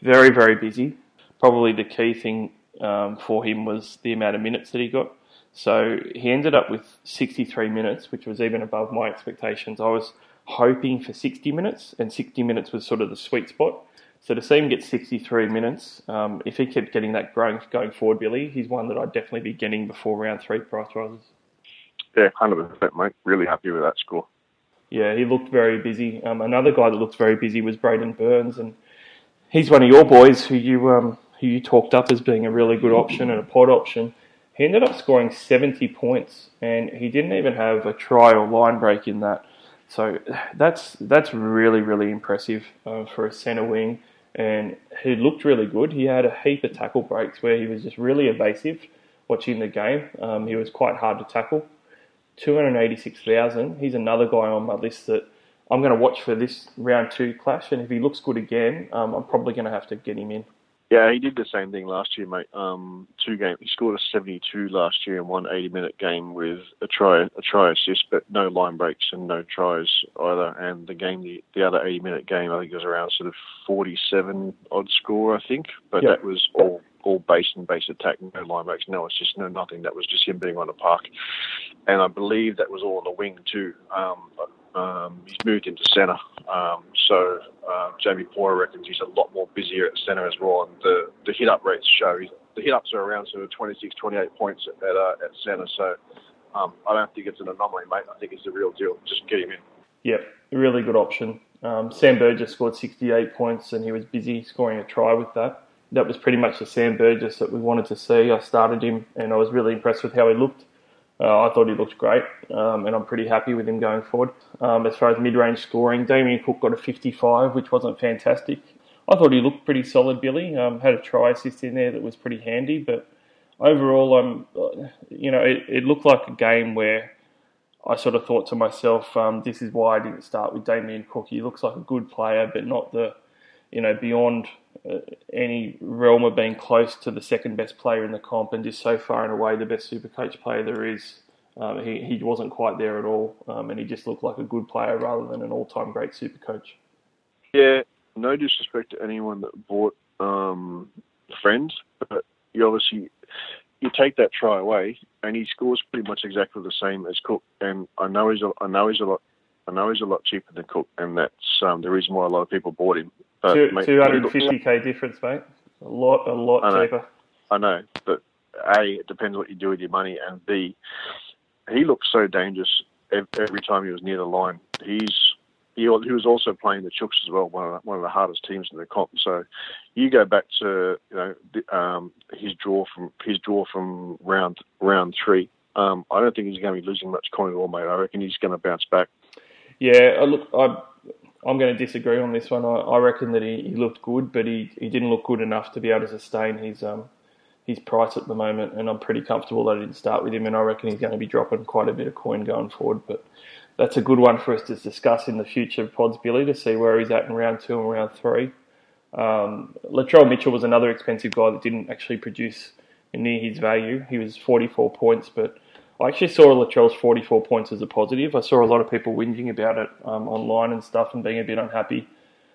very, very busy. Probably the key thing um, for him was the amount of minutes that he got. So he ended up with 63 minutes, which was even above my expectations. I was hoping for 60 minutes, and 60 minutes was sort of the sweet spot. So to see him get 63 minutes, um, if he kept getting that growing going forward, Billy, he's one that I'd definitely be getting before round three price rises. Yeah, 100%, mate. Really happy with that score. Yeah, he looked very busy. Um, another guy that looked very busy was Braidon Burns, and he's one of your boys who you um, who you talked up as being a really good option and a pod option. He ended up scoring 70 points, and he didn't even have a try or line break in that. So that's that's really really impressive uh, for a centre wing, and he looked really good. He had a heap of tackle breaks where he was just really evasive. Watching the game, um, he was quite hard to tackle. Two hundred eighty-six thousand. He's another guy on my list that I'm going to watch for this round two clash, and if he looks good again, um, I'm probably going to have to get him in. Yeah, he did the same thing last year, mate. Um, two game. He scored a 72 last year in one 80 minute game with a try, a try assist, but no line breaks and no tries either. And the game, the, the other 80 minute game, I think it was around sort of 47 odd score, I think. But Yep. that was all all base and base attack, no line breaks, no assists, no nothing. That was just him being on the park. And I believe that was all on the wing too. Um, um, he's moved into centre, um, so uh, Jamie Porter reckons he's a lot more busier at centre as well. And the the hit up rates show the hit ups are around sort of 26, 28 points at at, uh, at centre. So um, I don't think it's an anomaly, mate. I think it's the real deal. Just get him in. Yep, really good option. Um, Sam Burgess scored 68 points and he was busy scoring a try with that. That was pretty much the Sam Burgess that we wanted to see. I started him and I was really impressed with how he looked. Uh, I thought he looked great um, and I'm pretty happy with him going forward. Um, as far as mid range scoring, Damien Cook got a 55, which wasn't fantastic. I thought he looked pretty solid, Billy. Um, had a try assist in there that was pretty handy, but overall, um, you know, it, it looked like a game where I sort of thought to myself, um, this is why I didn't start with Damien Cook. He looks like a good player, but not the, you know, beyond uh, any realm of being close to the second best player in the comp and just so far and away the best super coach player there is. Um, he, he wasn't quite there at all, um, and he just looked like a good player rather than an all time great super coach. Yeah, no disrespect to anyone that bought um, friends, but you obviously you take that try away, and he scores pretty much exactly the same as Cook. And I know he's a, I know he's a lot I know he's a lot cheaper than Cook, and that's um, the reason why a lot of people bought him. Two, 250k difference, mate. A lot, a lot I know. cheaper. I know, but a it depends what you do with your money, and b he looked so dangerous every time he was near the line. He's he, he was also playing the Chooks as well, one of the, one of the hardest teams in the comp. So you go back to you know the, um, his draw from his draw from round round three. Um, I don't think he's going to be losing much coin at all, mate. I reckon he's going to bounce back. Yeah, I look, I, I'm going to disagree on this one. I, I reckon that he, he looked good, but he, he didn't look good enough to be able to sustain his um his price at the moment. And I'm pretty comfortable that I didn't start with him, and I reckon he's going to be dropping quite a bit of coin going forward. But that's a good one for us to discuss in the future pods, Billy, to see where he's at in round two and round three. Um, Latrell Mitchell was another expensive guy that didn't actually produce near his value. He was 44 points, but I actually saw Latrell's 44 points as a positive. I saw a lot of people whinging about it um, online and stuff and being a bit unhappy.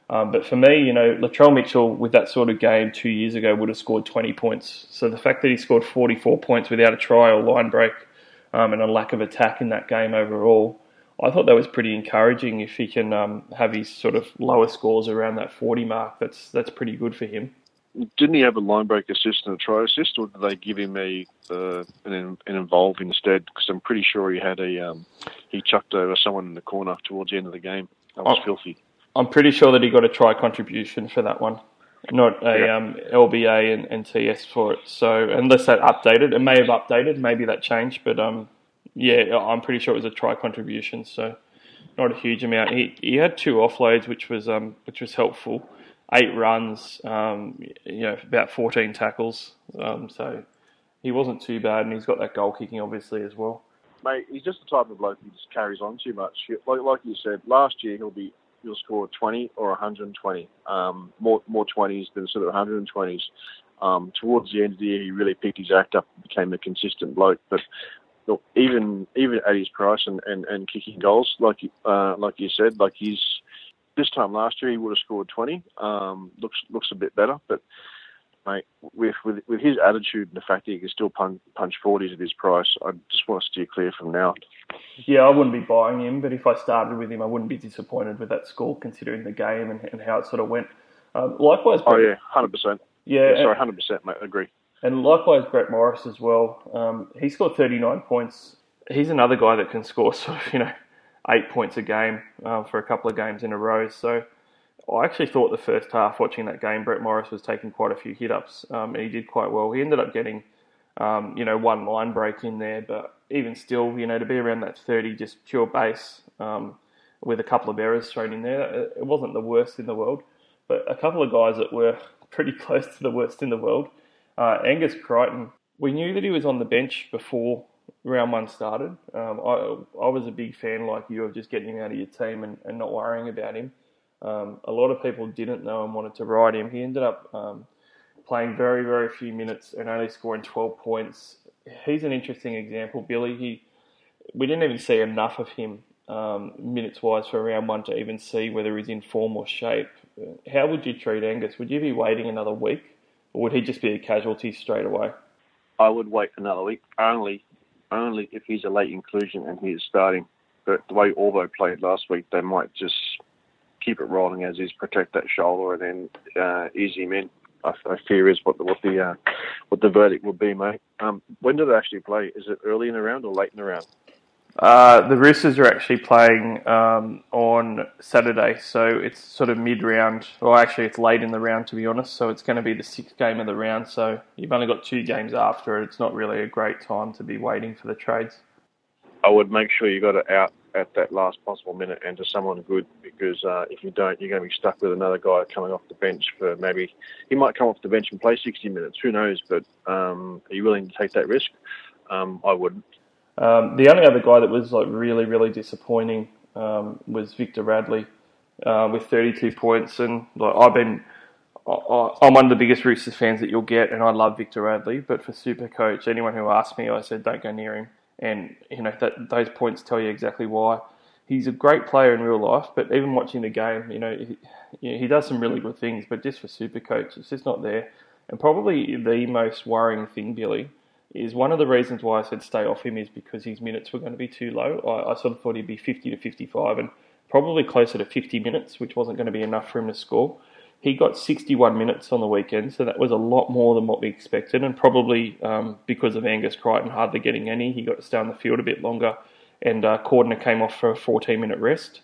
Um, but for me, you know, Latrell Mitchell with that sort of game two years ago would have scored 20 points. So the fact that he scored 44 points without a try or line break um, and a lack of attack in that game overall, I thought that was pretty encouraging. If he can um, have his sort of lower scores around that 40 mark, that's that's pretty good for him. Didn't he have a line break assist and a try assist, or did they give him a uh, an, an involve instead? Because I'm pretty sure he had a um, he chucked over someone in the corner towards the end of the game. That was Oh. filthy. I'm pretty sure that he got a try contribution for that one, not a Yeah. um, LBA and, and TS for it. So unless that updated, it may have updated. Maybe that changed, but um, yeah, I'm pretty sure it was a try contribution. So not a huge amount. He he had two offloads, which was um, which was helpful. Eight runs, um, you know, about 14 tackles. Um, so he wasn't too bad, and he's got that goal kicking obviously as well. Mate, he's just the type of bloke who just carries on too much. Like like you said, last year he'll be he'll score 20 or 120, um, more more 20s than sort of 120s. Um, towards the end of the year, he really picked his act up, and became a consistent bloke. But look, even even at his price and, and, and kicking goals, like uh, like you said, like he's this time last year he would have scored 20. Um, looks looks a bit better, but mate, with, with with his attitude and the fact that he can still punch, punch 40s at his price, I just want to steer clear from now. Yeah, I wouldn't be buying him, but if I started with him, I wouldn't be disappointed with that score considering the game and, and how it sort of went. Um, likewise, Oh Brett, yeah, hundred percent. yeah, Yeah, sorry, hundred percent, mate. I agree. and likewise Brett Morris as well. Um, he scored 39 points. He's another guy that can score sort of you know eight points a game uh, for a couple of games in a row. So I actually thought the first half watching that game, Brett Morris was taking quite a few hit ups, um, and he did quite well. He ended up getting um, you know one line break in there, but even still, you know, to be around that 30 just pure base um, with a couple of errors thrown in there, it wasn't the worst in the world. But a couple of guys that were pretty close to the worst in the world. Uh, Angus Crichton, we knew that he was on the bench before round one started. Um, I, I was a big fan, like you, of just getting him out of your team and, and not worrying about him. Um, a lot of people didn't know and wanted to ride him. He ended up um, playing very, very few minutes and only scoring 12 points. He's an interesting example, Billy. He we didn't even see enough of him um, minutes wise for round one to even see whether he's in form or shape. How would you treat Angus? Would you be waiting another week, or would he just be a casualty straight away? I would wait another week only, only if he's a late inclusion and he is starting. But the way Orvo played last week, they might just keep it rolling as is, protect that shoulder, and then uh, ease him in. I, I fear is what the what the uh, what the verdict will be, mate. Um, when do they actually play? Is it early in the round or late in the round? Uh, the Roosters are actually playing um, on Saturday, so it's sort of mid-round. Well, actually, it's late in the round to be honest. So it's going to be the sixth game of the round. So you've only got two games after it. It's not really a great time to be waiting for the trades. I would make sure you got it out at that last possible minute and to someone good because uh, if you don't, you're going to be stuck with another guy coming off the bench for maybe he might come off the bench and play 60 minutes. Who knows? But um, are you willing to take that risk? Um, I wouldn't. Um, the only other guy that was like really, really disappointing um, was Victor Radley uh, with 32 points, and like I've been, I, I'm one of the biggest Roosters fans that you'll get, and I love Victor Radley. But for Super Coach, anyone who asked me, I said don't go near him, and you know that those points tell you exactly why. He's a great player in real life, but even watching the game, you know, he, he does some really good things. But just for Super Coach, it's just not there. And probably the most worrying thing, Billy, is one of the reasons why I said stay off him is because his minutes were going to be too low. I, I, sort of thought he'd be 50 to 55 and probably closer to 50 minutes, which wasn't going to be enough for him to score. He got 61 minutes on the weekend, so that was a lot more than what we expected, and probably um, because of Angus Crichton hardly getting any, he got to stay on the field a bit longer, and uh, Cordner came off for a 14 minute rest.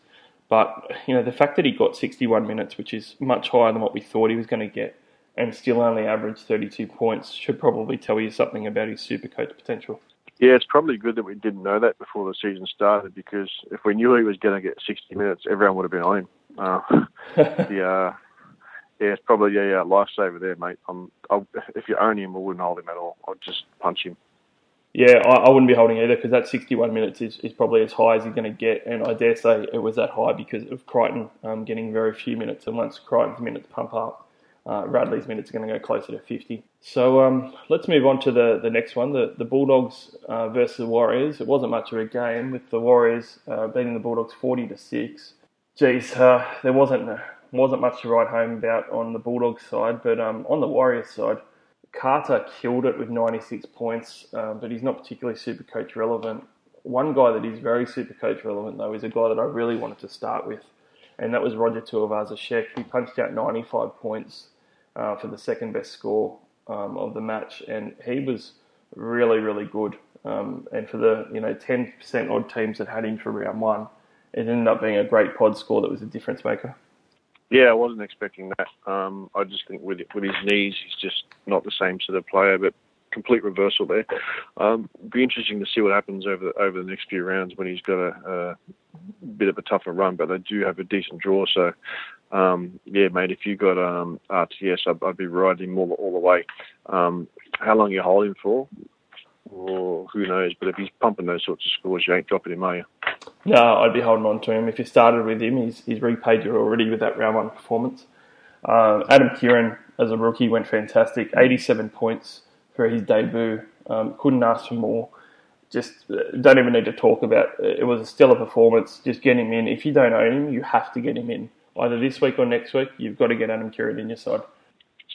But you know the fact that he got 61 minutes, which is much higher than what we thought he was going to get, and still only averaged 32 points should probably tell you something about his super coach potential. Yeah, it's probably good that we didn't know that before the season started because if we knew he was going to get 60 minutes, everyone would have been on him. Uh, yeah, yeah, it's probably a yeah, lifesaver there, mate. If you own him, I wouldn't hold him at all. I'd just punch him. Yeah, I, I wouldn't be holding either because that 61 minutes is, is probably as high as he's going to get, and I dare say it was that high because of Crichton um, getting very few minutes, and once Crichton's minutes pump up, uh, Radley's minutes are going to go closer to 50. So um, let's move on to the, the next one, the, the Bulldogs uh, versus the Warriors. It wasn't much of a game with the Warriors uh, beating the Bulldogs 40 to 6. Geez, uh, there wasn't wasn't much to write home about on the Bulldogs side, but um, on the Warriors side, Carter killed it with 96 points, um, but he's not particularly super coach relevant. One guy that is very super coach relevant, though, is a guy that I really wanted to start with, and that was Roger Tuivasa-Sheck. He punched out 95 points uh, for the second best score um, of the match, and he was really, really good. Um, and for the you know 10% odd teams that had him for round one, it ended up being a great pod score that was a difference maker. Yeah, I wasn't expecting that. Um, I just think with with his knees, he's just not the same sort of player. But complete reversal there. Um, be interesting to see what happens over the, over the next few rounds when he's got a, a bit of a tougher run. But they do have a decent draw, so um, yeah, mate, if you got um, RTS, I'd, I'd be riding him all, all the way. Um, how long you hold him for? Or who knows? But if he's pumping those sorts of scores, you ain't dropping him, are you? No, I'd be holding on to him. If you started with him, he's, he's repaid you already with that round one performance. Uh, Adam Keighran, as a rookie, went fantastic. 87 points for his debut. Um, couldn't ask for more. Just uh, don't even need to talk about it. It was a stellar performance. Just get him in. If you don't own him, you have to get him in either this week or next week, you've got to get Adam Keighran in your side.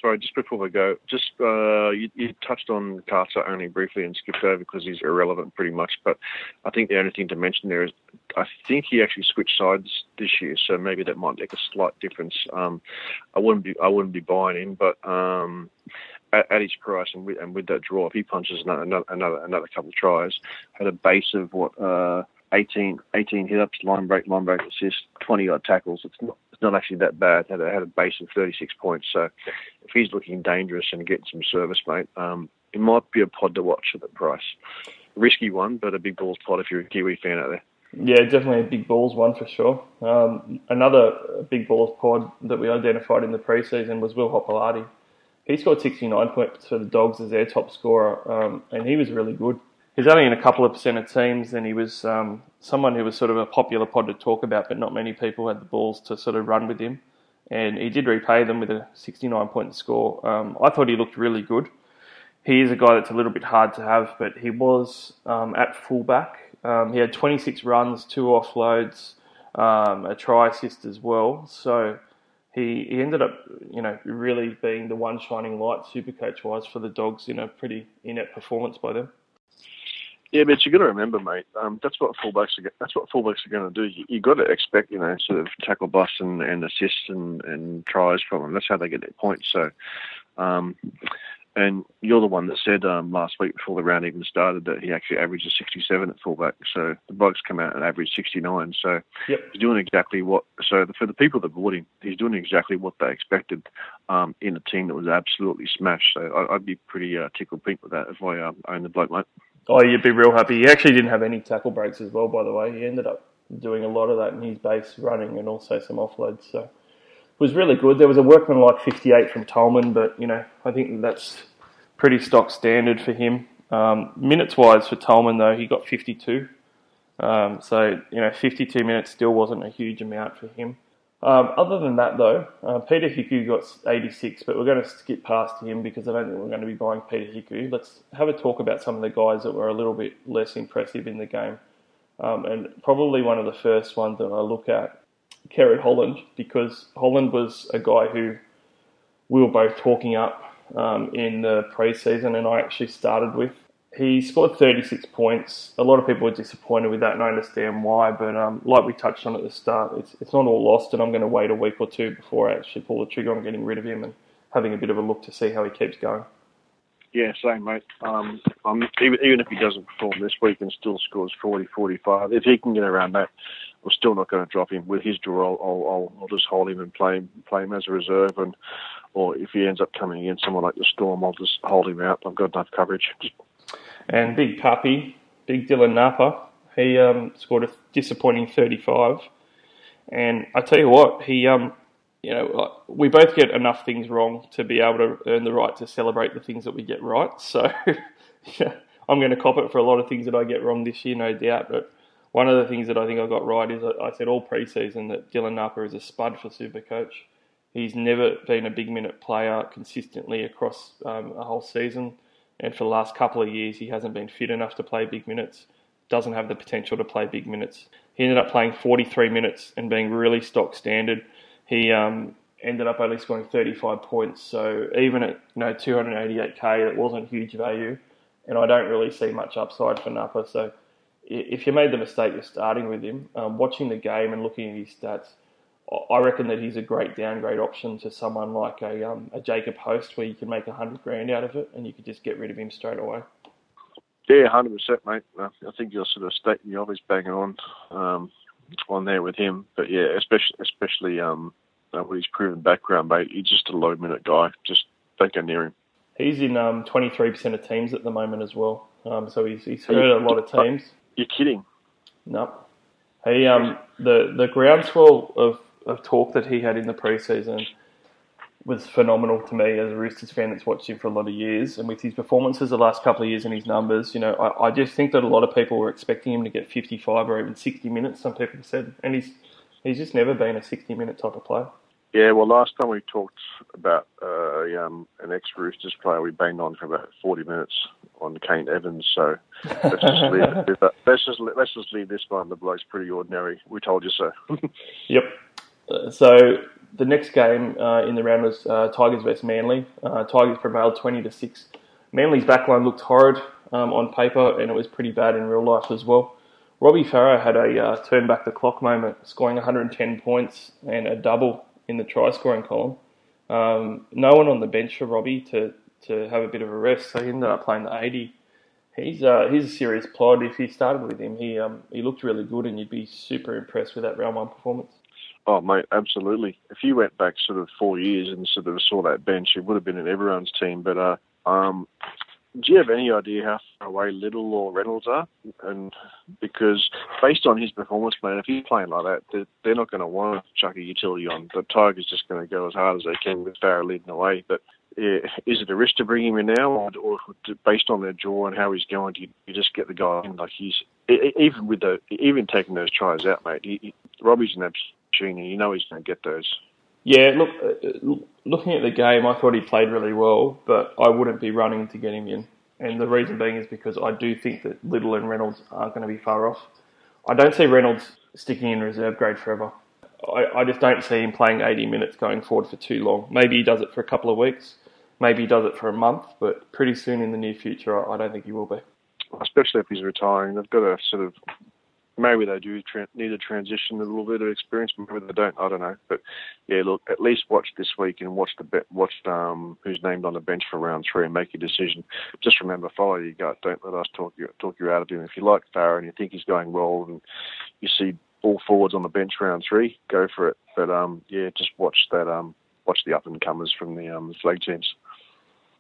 Sorry, just before we go, just uh, you, you, touched on Carter only briefly and skipped over because he's irrelevant pretty much. But I think the only thing to mention there is I think he actually switched sides this year, so maybe that might make a slight difference. Um, I wouldn't be I wouldn't be buying him, but um, at, at, his price and with, and with that draw, if he punches another another another couple of tries, had a base of what. Uh, 18, 18 hit ups, line break, line break assist, 20 odd tackles. It's not it's not actually that bad. Had a, had a base of 36 points. So if he's looking dangerous and getting some service, mate, um, it might be a pod to watch at that price. Risky one, but a big balls pod if you're a Kiwi fan out there. Yeah, definitely a big balls one for sure. Um, another big balls pod that we identified in the preseason was Will Hopoate. He scored 69 points for the Dogs as their top scorer, um, and he was really good he's only in a couple of percent of teams, and he was um, someone who was sort of a popular pod to talk about, but not many people had the balls to sort of run with him. and he did repay them with a 69 point score. Um, I thought he looked really good. He is a guy that's a little bit hard to have, but he was um, at fullback. Um, he had 26 runs, two offloads, um, a try assist as well. So he, he ended up, you know, really being the one shining light, super coach wise, for the Dogs in a pretty inept performance by them. Yeah, but you got to remember, mate. Um, that's what fullbacks are. That's what fullbacks are going to do. You, you got to expect, you know, sort of tackle busts and, and assists and, and tries from them. That's how they get their points. So, um, and you're the one that said um, last week before the round even started that he actually averages 67 at fullback. So the blokes come out and average 69. So yep. he's doing exactly what. So for the people that bought him, he's doing exactly what they expected um, in a team that was absolutely smashed. So I, would be pretty uh, tickled pink with that if I uh, own the bloke, mate. Oh, you'd be real happy. He actually didn't have any tackle breaks as well, by the way. He ended up doing a lot of that in his base running and also some offloads. So was really good. There was a workman like 58 from Tolman, but you know I think that's pretty stock standard for him. Um, minutes wise for Tolman though, he got 52. Um, so you know 52 minutes still wasn't a huge amount for him. Um, other than that, though, uh, Peta Hiku got 86, but we're going to skip past him because I don't think we're going to be buying Peta Hiku. Let's have a talk about some of the guys that were a little bit less impressive in the game. Um, and probably one of the first ones that I look at, Kerry Holland, because Holland was a guy who we were both talking up um, in the preseason, and I actually started with he scored 36 points. A lot of people were disappointed with that, and I understand why. But um, like we touched on at the start, it's it's not all lost, and I'm going to wait a week or two before I actually pull the trigger on getting rid of him and having a bit of a look to see how he keeps going. Yeah, same, mate. Um, even, even if he doesn't perform this week and still scores 40, 45, if he can get around that, we're still not going to drop him. With his draw, I'll, I'll, I'll just hold him and play him, play him as a reserve. And or if he ends up coming against someone like the Storm, I'll just hold him out. I've got enough coverage. And big puppy, big Dylan Napa, he um, scored a disappointing 35. And I tell you what, he, um, you know, we both get enough things wrong to be able to earn the right to celebrate the things that we get right. So yeah, I'm going to cop it for a lot of things that I get wrong this year, no doubt. But one of the things that I think I got right is I said all preseason that Dylan Napa is a spud for Supercoach. He's never been a big minute player consistently across um, a whole season. And for the last couple of years, he hasn't been fit enough to play big minutes, doesn't have the potential to play big minutes. He ended up playing 43 minutes and being really stock standard. He um, ended up only scoring 35 points. So even at you know 288k, it wasn't huge value. And I don't really see much upside for Napa. So if you made the mistake of starting with him, um, watching the game and looking at his stats, I reckon that he's a great downgrade option to someone like a, um, a Jacob Host, where you can make a hundred grand out of it, and you could just get rid of him straight away. Yeah, hundred percent, mate. I think you're sort of stating the obvious, banging on um, on there with him. But yeah, especially especially um, uh, with his proven background, mate. He's just a low minute guy. Just don't go near him. He's in um, 23% of teams at the moment as well. Um, so he's, he's hurt a lot of teams. You're kidding? No. He um the the groundswell of of talk that he had in the preseason was phenomenal to me as a Roosters fan that's watched him for a lot of years. And with his performances the last couple of years and his numbers, you know, I, I just think that a lot of people were expecting him to get 55 or even 60 minutes, some people said. And he's he's just never been a 60 minute type of player. Yeah, well, last time we talked about uh, um, an ex Roosters player, we banged on for about 40 minutes on Kane Evans. So let's just leave, let's just, let's just leave this one. The bloke's pretty ordinary. We told you so. yep. Uh, so the next game uh, in the round was uh, Tigers versus Manly. Uh, Tigers prevailed 20 to 6. Manly's backline looked horrid um, on paper, and it was pretty bad in real life as well. Robbie Farah had a uh, turn back the clock moment, scoring 110 points and a double in the try scoring column. Um, no one on the bench for Robbie to, to have a bit of a rest, so he ended up playing the 80. He's uh, he's a serious plod. If he started with him, he um, he looked really good, and you'd be super impressed with that round one performance. Oh, mate, absolutely. If you went back sort of four years and sort of saw that bench, it would have been in everyone's team. But uh, um, do you have any idea how far away Liddle or Reynolds are? And because based on his performance, man, if he's playing like that, they're, they're not going to want to chuck a utility on. The Tigers just going to go as hard as they can with Farah leading the way. But yeah, is it a risk to bring him in now, or, or based on their draw and how he's going, do you, you just get the guy in? Like he's even with the even taking those tries out, mate. He, he, Robbie's an absolute you know he's going to get those. Yeah, look, uh, looking at the game, I thought he played really well, but I wouldn't be running to get him in. And the reason being is because I do think that Liddle and Reynolds aren't going to be far off. I don't see Reynolds sticking in reserve grade forever. I, I just don't see him playing 80 minutes going forward for too long. Maybe he does it for a couple of weeks, maybe he does it for a month, but pretty soon in the near future, I don't think he will be. Especially if he's retiring, they've got to sort of maybe they do tra- need to transition a little bit of experience. Maybe they don't. I don't know. But yeah, look, at least watch this week and watch the be- watch um, who's named on the bench for round three and make your decision. Just remember, follow your gut. Don't let us talk you talk you out of him. If you like Farah and you think he's going well, and you see all forwards on the bench round three, go for it. But um, yeah, just watch that. Um, watch the up and comers from the um, flag teams.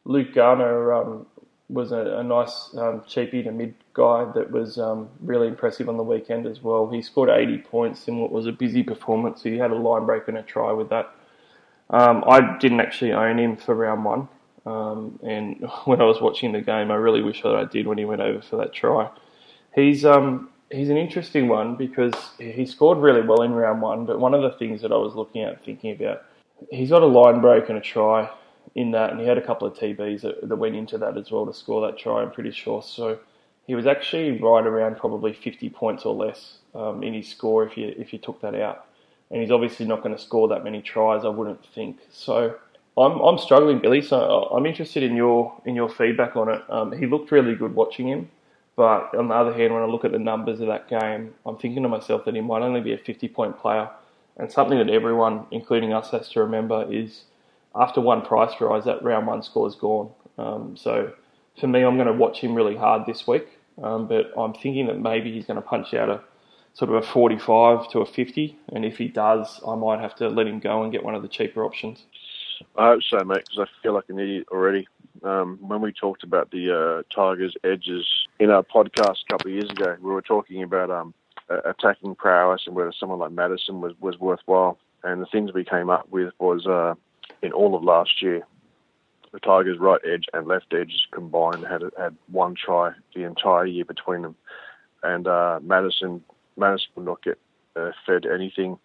Luke Garner um, was a, a nice um, cheapie to mid guy that was um, really impressive on the weekend as well. He scored 80 points in what was a busy performance. He had a line break and a try with that. Um, I didn't actually own him for round one, um, and when I was watching the game, I really wish that I did when he went over for that try. He's um, he's an interesting one because he scored really well in round one, but one of the things that I was looking at, thinking about, he's got a line break and a try in that, and he had a couple of TBs that, that went into that as well to score that try. I'm pretty sure. So he was actually right around probably 50 points or less um, in his score if you if you took that out. And he's obviously not going to score that many tries, I wouldn't think. So I'm I'm struggling, Billy. So I'm interested in your in your feedback on it. Um, he looked really good watching him, but on the other hand, when I look at the numbers of that game, I'm thinking to myself that he might only be a 50 point player. And something that everyone, including us, has to remember is after one price rise, that round one score is gone. Um, so for me, I'm going to watch him really hard this week. Um, but I'm thinking that maybe he's going to punch out a sort of a 45 to a 50, and if he does, I might have to let him go and get one of the cheaper options. I hope so, mate, because I feel like an idiot already. Um, when we talked about the uh, Tigers' edges in our podcast a couple of years ago, we were talking about um, attacking prowess and whether someone like Madison was, was worthwhile. And the things we came up with was uh, in all of last year, the Tigers' right edge and left edge combined had had one try the entire year between them, and uh, Madison Madison would not get uh, fed anything.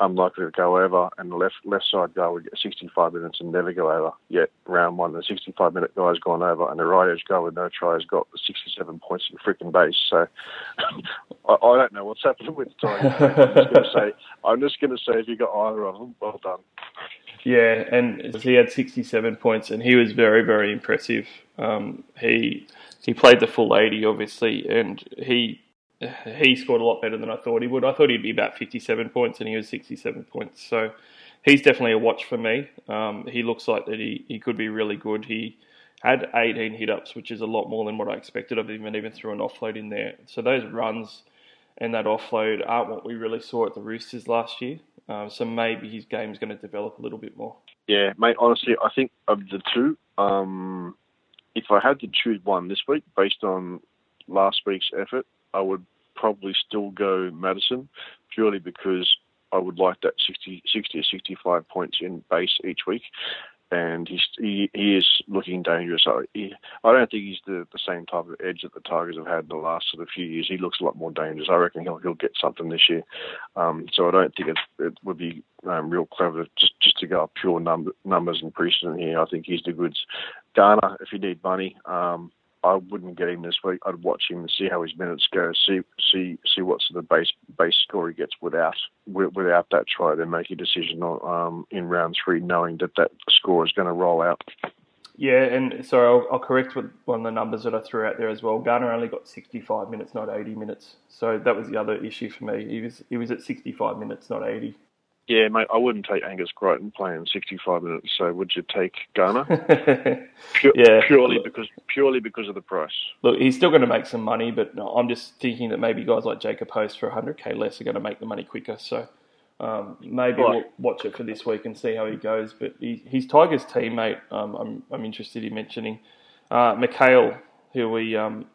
Unlikely to go over, and the left left side guy would get 65 minutes and never go over. Yet round one, the 65 minute guy's gone over, and the right edge guy with no try has got 67 points in the freaking base. So I, I, don't know what's happening with the Tigers. I'm just going to say, I'm just going to say, if you got either of them, well done. Yeah, and he had 67 points, and he was very, very impressive. Um, he he played the full 80, obviously, and he he scored a lot better than I thought he would. I thought he'd be about 57 points, and he was 67 points. So he's definitely a watch for me. Um, he looks like that he, he could be really good. He had 18 hit ups, which is a lot more than what I expected of him, and even threw an offload in there. So those runs and that offload aren't what we really saw at the Roosters last year. Um, so maybe his game's going to develop a little bit more. Yeah, mate. Honestly, I think of the two, um, if I had to choose one this week based on last week's effort, I would probably still go Madison, purely because I would like that 60, 60 or 65 points in base each week and he's, he he is looking dangerous. I, he, I don't think he's the, the same type of edge that the Tigers have had the last sort of few years. He looks a lot more dangerous. I reckon he'll he'll get something this year. Um, so I don't think it, it would be um, real clever just just to go up pure number, numbers and precedent here. I think he's the goods. Garner, if you need money, um, I wouldn't get him this week. I'd watch him and see how his minutes go. See see see what sort of base base score he gets without without that try. Then make a decision on, um, in round three, knowing that that score is going to roll out. Yeah, and sorry, I'll, I'll correct one of the numbers that I threw out there as well. Garner only got 65 minutes, not 80 minutes. So that was the other issue for me. He was he was at 65 minutes, not 80. Yeah, mate, I wouldn't take Angus Crichton playing 65 minutes. So would you take Garner? Pure, yeah, purely because purely because of the price. Look, he's still going to make some money, but I'm just thinking that maybe guys like Jacob Host for 100k less are going to make the money quicker. So um, maybe right. we'll watch it for this week and see how he goes. But he, he's Tigers teammate. Um, I'm I'm interested in mentioning uh, Mikaele, who we um,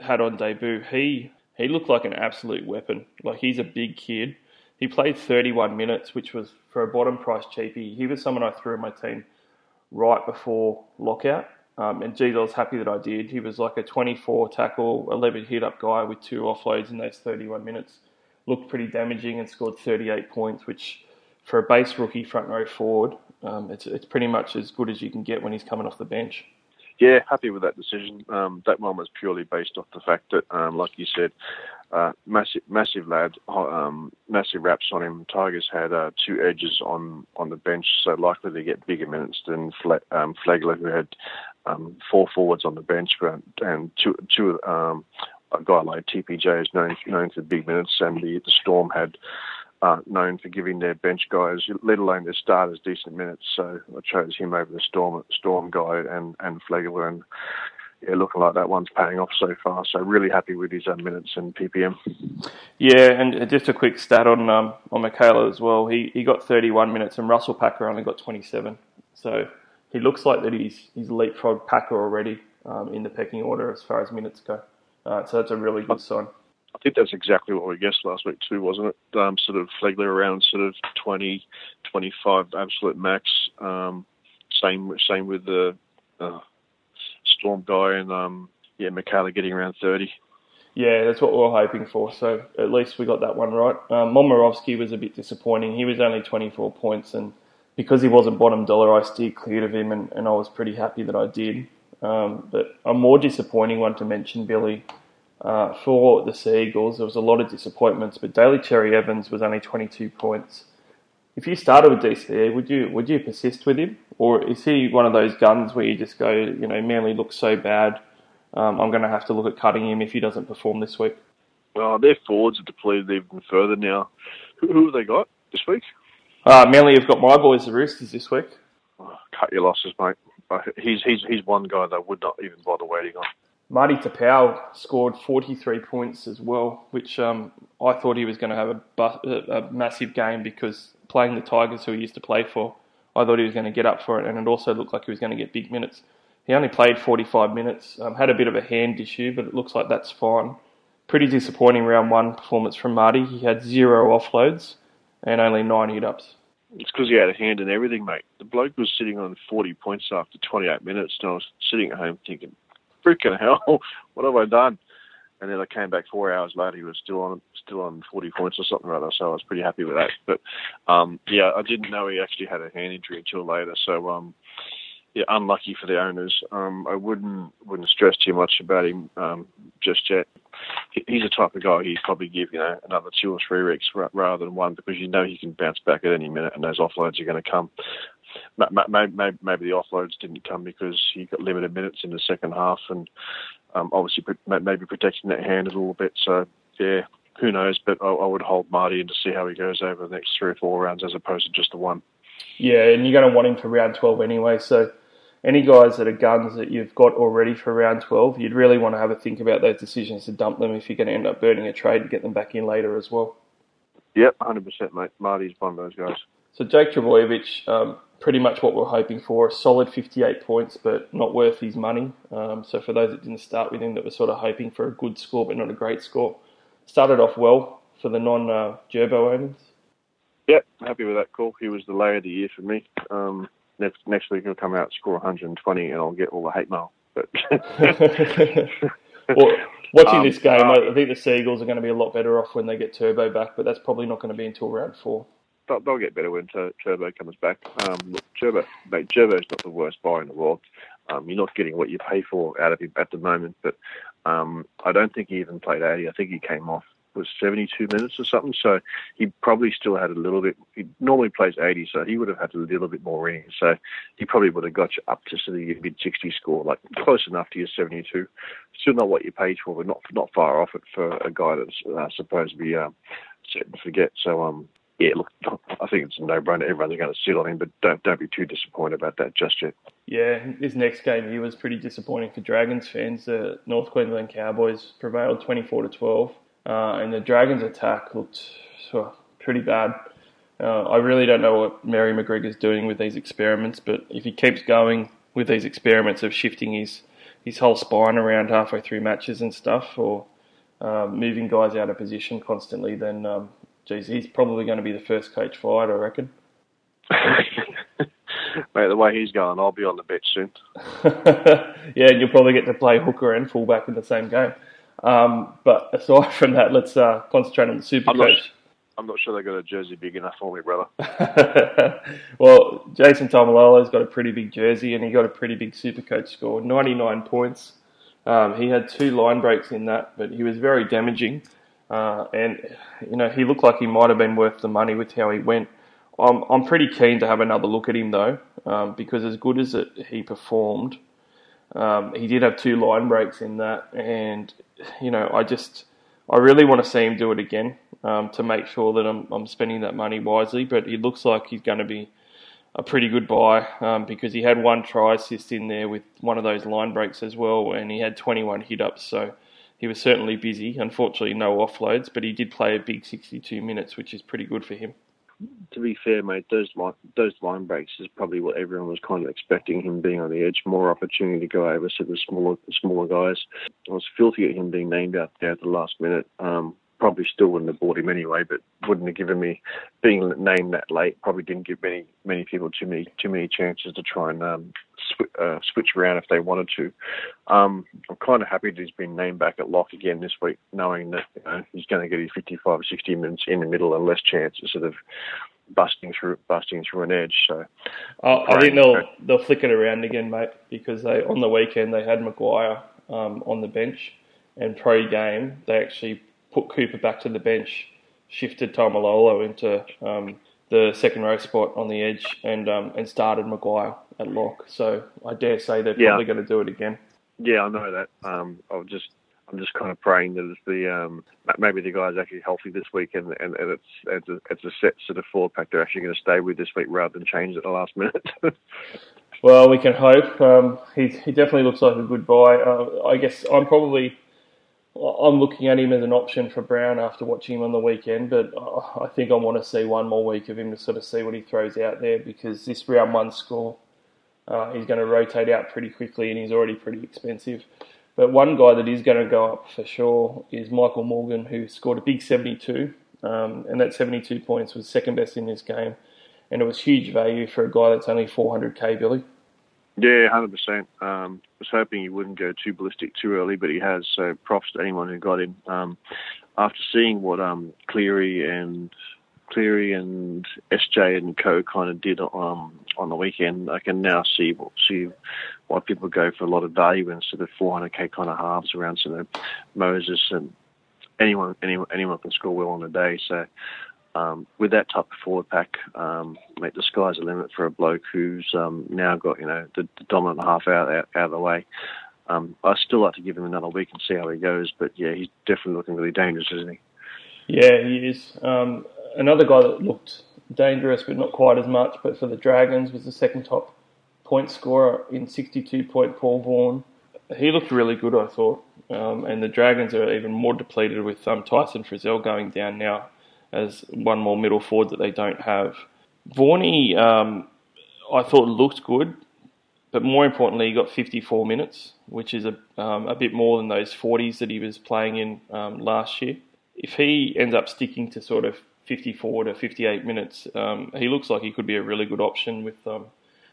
had on debut. He he looked like an absolute weapon. Like he's a big kid he played 31 minutes, which was for a bottom price cheapie. He was someone I threw in my team right before lockout. Um, and geez, I was happy that I did. He was like a 24 tackle, 11 hit up guy with two offloads in those 31 minutes. Looked pretty damaging and scored 38 points, which for a base rookie front row forward, um, it's it's pretty much as good as you can get when he's coming off the bench. Yeah, happy with that decision. Um, that one was purely based off the fact that, um, like you said, uh, massive, massive lad, um, massive raps on him. Tigers had uh, two edges on, on the bench, so likely to get bigger minutes than um, Flegler, who had um, four forwards on the bench, but, and two, two um, a guy like TPJ is known known for big minutes, and the the Storm had uh, known for giving their bench guys, let alone their starters, decent minutes. So I chose him over the Storm Storm guy and and Flegler, and yeah, looking like that one's paying off so far. So really happy with his uh, minutes and PPM. Yeah, and just a quick stat on um, on Mikaele as well. He he got 31 minutes, and Russell Packer only got 27. So he looks like that he's he's leapfrogged Packer already um, in the pecking order as far as minutes go. Uh, so that's a really good sign. I think that's exactly what we guessed last week too, wasn't it? Um, sort of Flegler around sort of 20, 25 absolute max. Um, same same with the uh, Storm guy and um, yeah, Mikaele getting around 30. Yeah, that's what we are hoping for. So at least we got that one right. Um, Momirovski was a bit disappointing. He was only 24 points, and because he wasn't bottom dollar, I steered clear of him, and, and I was pretty happy that I did. Um, but a more disappointing one to mention, Billy, uh, for the Seagulls, there was a lot of disappointments, but Daly Cherry Evans was only 22 points. If you started with DCE, would you would you persist with him, or is he one of those guns where you just go, you know, Manly looks so bad, um, I'm going to have to look at cutting him if he doesn't perform this week? Well, their forwards are depleted even further now. Who, who have they got this week? Uh, Manly have got my boys, the Roosters, this week. Oh, cut your losses, mate. He's he's he's one guy that would not even bother waiting on. Marty Taupau scored 43 points as well, which um, I thought he was going to have a, bu- a, massive game because playing the Tigers, who he used to play for, I thought he was going to get up for it, and it also looked like he was going to get big minutes. He only played 45 minutes, um, had a bit of a hand issue, but it looks like that's fine. Pretty disappointing round one performance from Marty. He had zero offloads and only nine hit ups. It's because he had a hand in everything, mate. The bloke was sitting on 40 points after 28 minutes, and I was sitting at home thinking, freaking hell, what have I done? And then I came back four hours later. He was still on, still on 40 points or something that. So I was pretty happy with that. But um, yeah, I didn't know he actually had a hand injury until later. So um, yeah, unlucky for the owners. Um, I wouldn't wouldn't stress too much about him um, just yet. He's the type of guy he'd probably give you know another two or three weeks rather than one because you know he can bounce back at any minute and those offloads are going to come maybe, maybe the offloads didn't come because he got limited minutes in the second half, and um, obviously maybe protecting that hand a little bit. So yeah, who knows? But I, I, would hold Marty in to see how he goes over the next three or four rounds as opposed to just the one. Yeah, and you're going to want him for round twelve anyway. So any guys that are guns that you've got already for round 12, you'd really want to have a think about those decisions to dump them if you're going to end up burning a trade to get them back in later as well. Yep, 100%, mate. Marty's one of those guys. So Jake Trbojevic, um, pretty much what we're hoping for. A solid 58 points, but not worth his money. Um, so for those that didn't start with him, that were sort of hoping for a good score, but not a great score. Started off well for the non-Gerbo uh, owners. Yep, happy with that call. He was the layer of the year for me. Um, next next week he'll come out score 120, and I'll get all the hate mail. But well, watching um, this game, uh, I think the Seagulls are going to be a lot better off when they get Turbo back, but that's probably not going to be until round four they'll, they'll get better when Turbo comes back. Um, look, Turbo, mate, Turbo's not the worst buy in the world. Um, you're not getting what you pay for out of him at the moment, but um, I don't think he even played 80. I think he came off was 72 minutes or something. So he probably still had a little bit. He normally plays 80, so he would have had a little bit more in. So he probably would have got you up to sort of your mid 60 score, like close enough to your 72. Still not what you paid for, but not not far off it for a guy that's uh, supposed to be uh, set and forget. So um, yeah, look, I think it's a no-brainer. Everyone's going to sit on him, but don't don't be too disappointed about that just yet. Yeah, his next game here was pretty disappointing for Dragons fans. The North Queensland Cowboys prevailed 24 to 12, uh, and the Dragons' attack looked pretty bad. Uh, I really don't know what Mary McGregor's doing with these experiments, but if he keeps going with these experiments of shifting his his whole spine around halfway through matches and stuff, or um, moving guys out of position constantly, then um, geez, he's probably going to be the first coach fired, I reckon. Mate, the way he's going, I'll be on the bench soon. yeah, and you'll probably get to play hooker and fullback in the same game. Um, but aside from that, let's uh, concentrate on the super I'm coach. Not, I'm not sure they got a jersey big enough for me, brother. well, Jason Taumalolo's got a pretty big jersey and he got a pretty big Super Coach score, 99 points. Um, he had two line breaks in that, but he was very damaging. Uh, and, you know, he looked like he might have been worth the money with how he went. I'm, I'm pretty keen to have another look at him, though, um, because as good as it, he performed, um, he did have two line breaks in that. And, you know, I just, I really want to see him do it again um, to make sure that I'm, I'm spending that money wisely. But he looks like he's going to be a pretty good buy um, because he had one try assist in there with one of those line breaks as well, and he had 21 hit ups. So he was certainly busy. Unfortunately, no offloads, but he did play a big 62 minutes, which is pretty good for him. To be fair, mate, those line, those line breaks is probably what everyone was kind of expecting. Him being on the edge, more opportunity to go over to the smaller smaller guys. I was filthy at him being named out there at the last minute. Um, probably still wouldn't have bought him anyway, but wouldn't have given me being named that late. Probably didn't give many many people too many too many chances to try and um, sw- uh, switch around if they wanted to. Um, I'm kind of happy that he's been named back at lock again this week, knowing that you know, he's going to get his 55 or 60 minutes in the middle and less chances of busting through busting through an edge. So oh, I think they'll they'll flick it around again, mate, because they on the weekend they had Maguire um, on the bench, and pro game they actually put Cooper back to the bench, shifted Taumalolo into um, the second row spot on the edge, and um, and started Maguire at lock. So I dare say they're Yeah. probably going to do it again. Yeah, I know that. Um, I'll just, I'm just kind of praying that it's the um, maybe the guy's actually healthy this week, and, and, and it's it's a, it's a set sort of forward pack they're actually going to stay with this week rather than change at the last minute. Well, we can hope. Um, he he definitely looks like a good buy. Uh, I guess I'm probably I'm looking at him as an option for Brown after watching him on the weekend, but I think I want to see one more week of him to sort of see what he throws out there because this round one score, uh, he's going to rotate out pretty quickly and he's already pretty expensive. But one guy that is going to go up for sure is Michael Morgan, who scored a big 72, um, and that 72 points was second best in this game, and it was huge value for a guy that's only 400k, Billy. Yeah, hundred percent. Um, was hoping he wouldn't go too ballistic too early, but he has. So props to anyone who got him. Um, after seeing what um, Cleary and Cleary and SJ and Co kind of did um, on the weekend, I can now see see why people go for a lot of value instead of 400k kind of halves around sort of Moses and anyone anyone anyone can score well on a day. So um, with that type of forward pack, um, mate, the sky's the limit for a bloke who's um, now got you know the, the dominant half out, out out of the way. Um, I still like to give him another week and see how he goes, but yeah, he's definitely looking really dangerous, isn't he? Yeah, he is. Um, another guy that looked dangerous, but not quite as much. But for the Dragons, was the second top point scorer in 62 point Paul Vaughan. He looked really good, I thought. Um, and the Dragons are even more depleted with um, Tyson Frizell going down now as one more middle forward that they don't have. Vaughany, um, I thought looked good, but more importantly, he got 54 minutes, which is a, um, a bit more than those 40s that he was playing in um, last year. If he ends up sticking to sort of 54 to 58 minutes, um, he looks like he could be a really good option with um,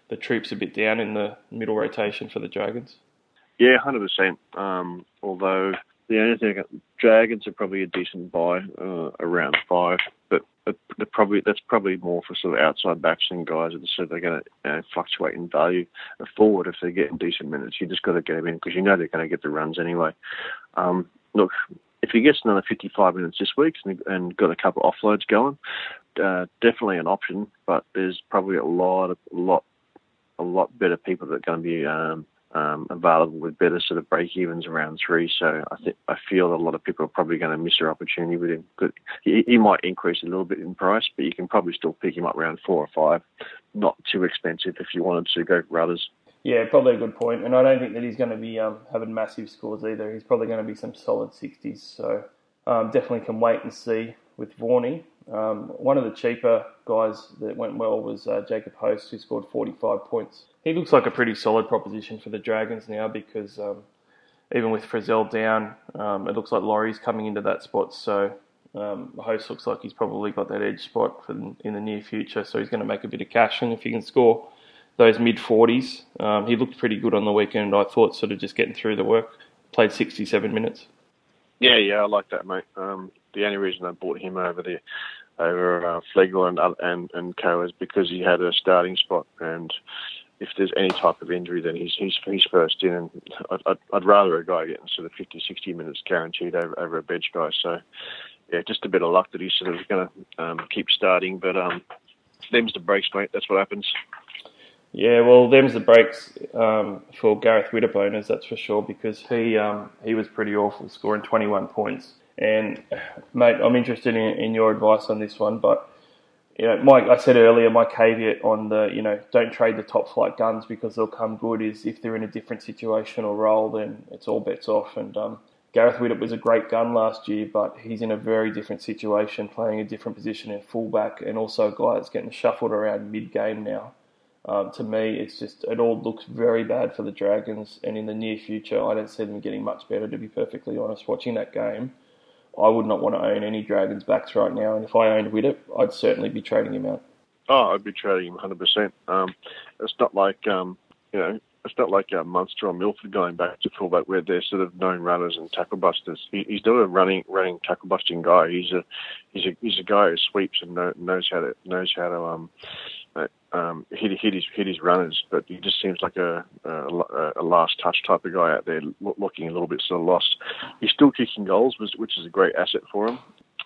the troops a bit down in the middle rotation for the Dragons. Yeah, hundred percent. Um, although the only thing, Dragons are probably a decent buy uh, around five, but they're probably that's probably more for sort of outside backs and guys that so they're going to fluctuate in value. A forward, if they're getting decent minutes, you just got to get them in because you know they're going to get the runs anyway. Um, look, if he gets another 55 minutes this week and, and got a couple of offloads going, uh, definitely an option. But there's probably a lot a lot a lot better people that are going to be um, um, available with better sort of break evens around three. So I think I feel a lot of people are probably going to miss their opportunity with him. But he, he might increase a little bit in price, but you can probably still pick him up around four or five. Not too expensive if you wanted to go for others. Yeah, probably a good point. And I don't think that he's going to be um, having massive scores either. He's probably going to be some solid 60s. So um, definitely can wait and see with Vaughany. Um, one of the cheaper guys that went well was uh, Jacob Host, who scored 45 points. He looks like a pretty solid proposition for the Dragons now because um, even with Frizell down, um, it looks like Laurie's coming into that spot. So um, Host looks like he's probably got that edge spot for in the near future. So he's going to make a bit of cash. And if he can score those mid 40s, um, he looked pretty good on the weekend. I thought sort of just getting through the work. Played 67 minutes. Yeah, yeah, I like that, mate. Um, the only reason I bought him over the over uh, and, and and Co is because he had a starting spot and if there's any type of injury, then he's he's, he's first in. And I'd, I'd, rather a guy getting sort of 50, 60 minutes guaranteed over, over a bench guy. So, yeah, just a bit of luck that he's sort of going to um, keep starting. But um, them's the breaks, mate. That's what happens. Yeah, well, them's the breaks um, for Gareth Widdop that's for sure, because he um, he was pretty awful, scoring 21 points. And, mate, I'm interested in, in your advice on this one, but you know, Mike, I said earlier, my caveat on the, you know, don't trade the top flight guns because they'll come good is if they're in a different situation or role, then it's all bets off. And um, Gareth Widdop was a great gun last year, but he's in a very different situation, playing a different position in fullback, and also a guy that's getting shuffled around mid game now. Um, to me, it's just it all looks very bad for the Dragons, and in the near future, I don't see them getting much better. To be perfectly honest, watching that game, I would not want to own any Dragons backs right now. And if I owned Widdop, I'd certainly be trading him out. Oh, I'd be trading him 100%. Um, it's not like, um, you know, it's not like uh, Munster or Milford going back to fullback where they're sort of known runners and tackle busters. He, he's not a running running tackle busting guy. He's a he's a he's a guy who sweeps and know, knows how to knows how to um um, hit, hit his hit his runners, but he just seems like a, a, a last touch type of guy out there, looking a little bit sort of lost. He's still kicking goals, which is a great asset for him.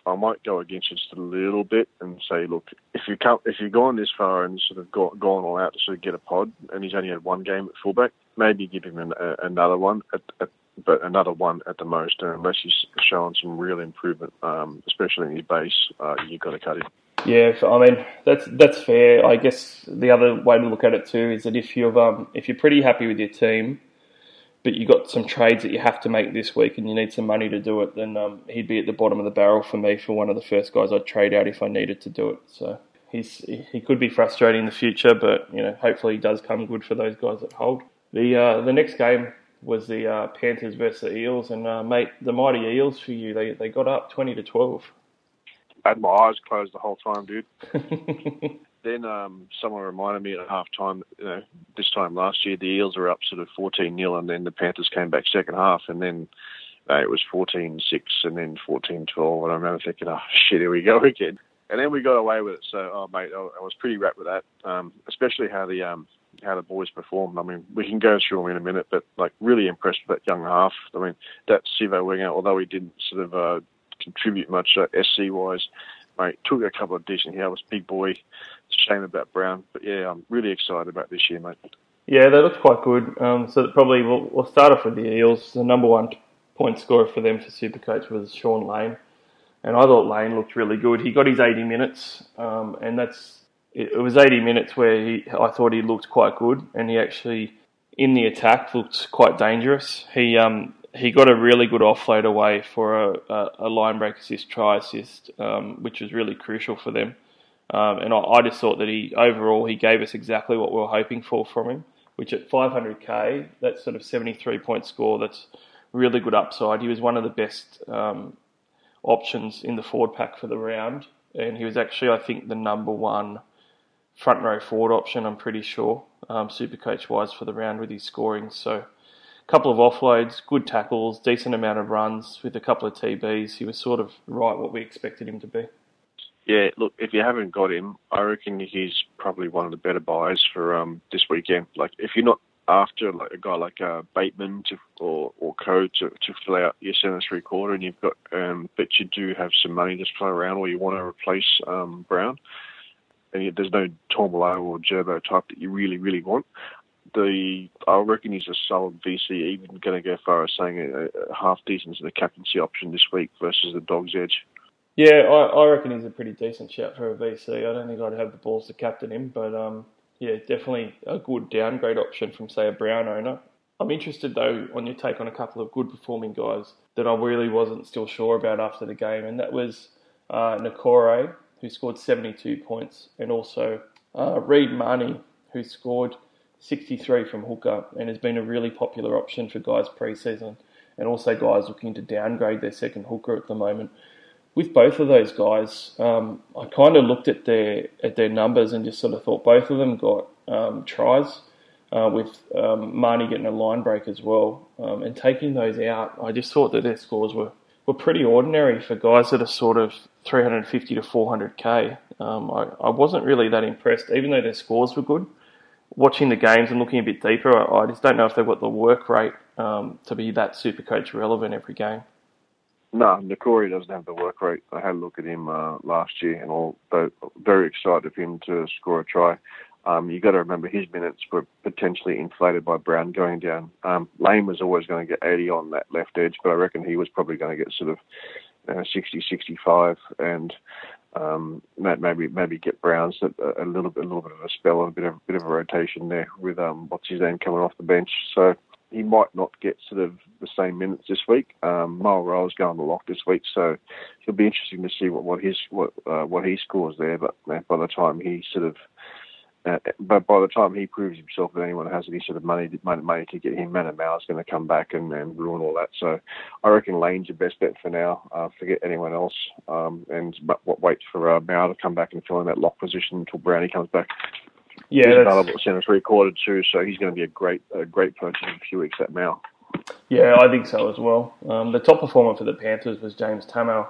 I might go against it just a little bit and say, look, if you come, if you've gone this far and sort of got, gone all out to sort of get a pod, and he's only had one game at fullback, maybe give him an, a, another one at, at but another one at the most. And unless he's showing some real improvement, um, especially in his base, uh, you've got to cut him. Yeah, I mean that's that's fair. I guess the other way to look at it too is that if you've um, if you're pretty happy with your team, but you got some trades that you have to make this week and you need some money to do it, then um, he'd be at the bottom of the barrel for me for one of the first guys I'd trade out if I needed to do it. So he's he could be frustrating in the future, but you know hopefully he does come good for those guys that hold. The uh, the next game was the uh, Panthers versus the Eels, and uh, mate, the mighty Eels for you, they they got up twenty to twelve. I had my eyes closed the whole time, dude. then um, someone reminded me at half time, you know, this time last year, the Eels were up sort of 14 0, and then the Panthers came back second half, and then uh, it was 14 6 and then 14 12. And I remember thinking, oh, shit, here we go again. And then we got away with it. So, oh, mate, I, I was pretty wrapped with that, um, especially how the. Um, how the boys performed. I mean, we can go through them in a minute, but like really impressed with that young half. I mean, that Sivo winger, although he didn't sort of uh, contribute much uh, SC wise. Mate, took a couple of decent was big boy. Shame about Brown, but yeah, I'm really excited about this year, mate. Yeah, they looked quite good. Um, so probably we'll, we'll, start off with the Eels. The number one point scorer for them for Supercoach was Shaun Lane, and I thought Lane looked really good. He got his 80 minutes, um, and that's it, it was 80 minutes where he I thought he looked quite good, and he actually in the attack looked quite dangerous. He um, he got a really good offload away for a, a, line break assist, try assist, um, which was really crucial for them. Um, and I, I, just thought that he overall he gave us exactly what we were hoping for from him. Which at 500k, that sort of 73 point score, that's really good upside. He was one of the best um, options in the forward pack for the round, and he was actually I think the number one front row forward option. I'm pretty sure, um, super coach wise for the round with his scoring. So couple of offloads, good tackles, decent amount of runs with a couple of TBs. He was sort of right what we expected him to be. Yeah, look, if you haven't got him, I reckon he's probably one of the better buys for um, this weekend. Like, if you're not after like a guy like uh, Bateman to, or or Co to, to fill out your centre three quarter, and you've got um, but you do have some money to throw around, or you want to replace um, Brown, and there's no Taumalolo or Gerbo type that you really really want the I reckon he's a solid VC. Even going to go far as saying a, a half decent as the captaincy option this week versus the Dogs Edge. Yeah, I, I, reckon he's a pretty decent shout for a VC. I don't think I'd have the balls to captain him, but um, yeah, definitely a good downgrade option from say a Brown owner. I'm interested though on your take on a couple of good performing guys that I really wasn't still sure about after the game, and that was uh, Niukore, who scored 72 points, and also uh, Reed Mahoney, who scored 63 from hooker and has been a really popular option for guys pre-season and also guys looking to downgrade their second hooker at the moment. With both of those guys, um, I kind of looked at their at their numbers and just sort of thought both of them got um, tries. Uh, with um, Marnie getting a line break as well, um, and taking those out, I just thought that their scores were, were pretty ordinary for guys that are sort of 350 to 400k. Um, I, I wasn't really that impressed, even though their scores were good. Watching the games and looking a bit deeper, I, I just don't know if they've got the work rate um, to be that super coach relevant every game. No, Niukore doesn't have the work rate. I had a look at him uh, last year, and all very excited for him to score a try. Um, you got to remember his minutes were potentially inflated by Brown going down. Um, Lane was always going to get 80 on that left edge, but I reckon he was probably going to get sort of know, 60, 65, and um, maybe maybe get Browns a, a little bit a little bit of a spell and a bit of a bit of a rotation there with um, what's his name coming off the bench. So he might not get sort of the same minutes this week. Um, Rowe's going to lock this week, so it'll be interesting to see what, what his what uh, what he scores there. But by the time he sort of uh, but by the time he proves himself that anyone has any sort of money money, money to get him, Manu Ma'u is going to come back and, and ruin all that. So I reckon Lane's your best bet for now. Uh, forget anyone else, um, and but, wait for uh, Ma'u to come back and fill in that lock position until Brownie comes back. Yeah, he's available at centre three quarter too, so he's going to be a great a great purchase in a few weeks at Ma'u. Yeah, I think so as well. Um, the top performer for the Panthers was James Tamou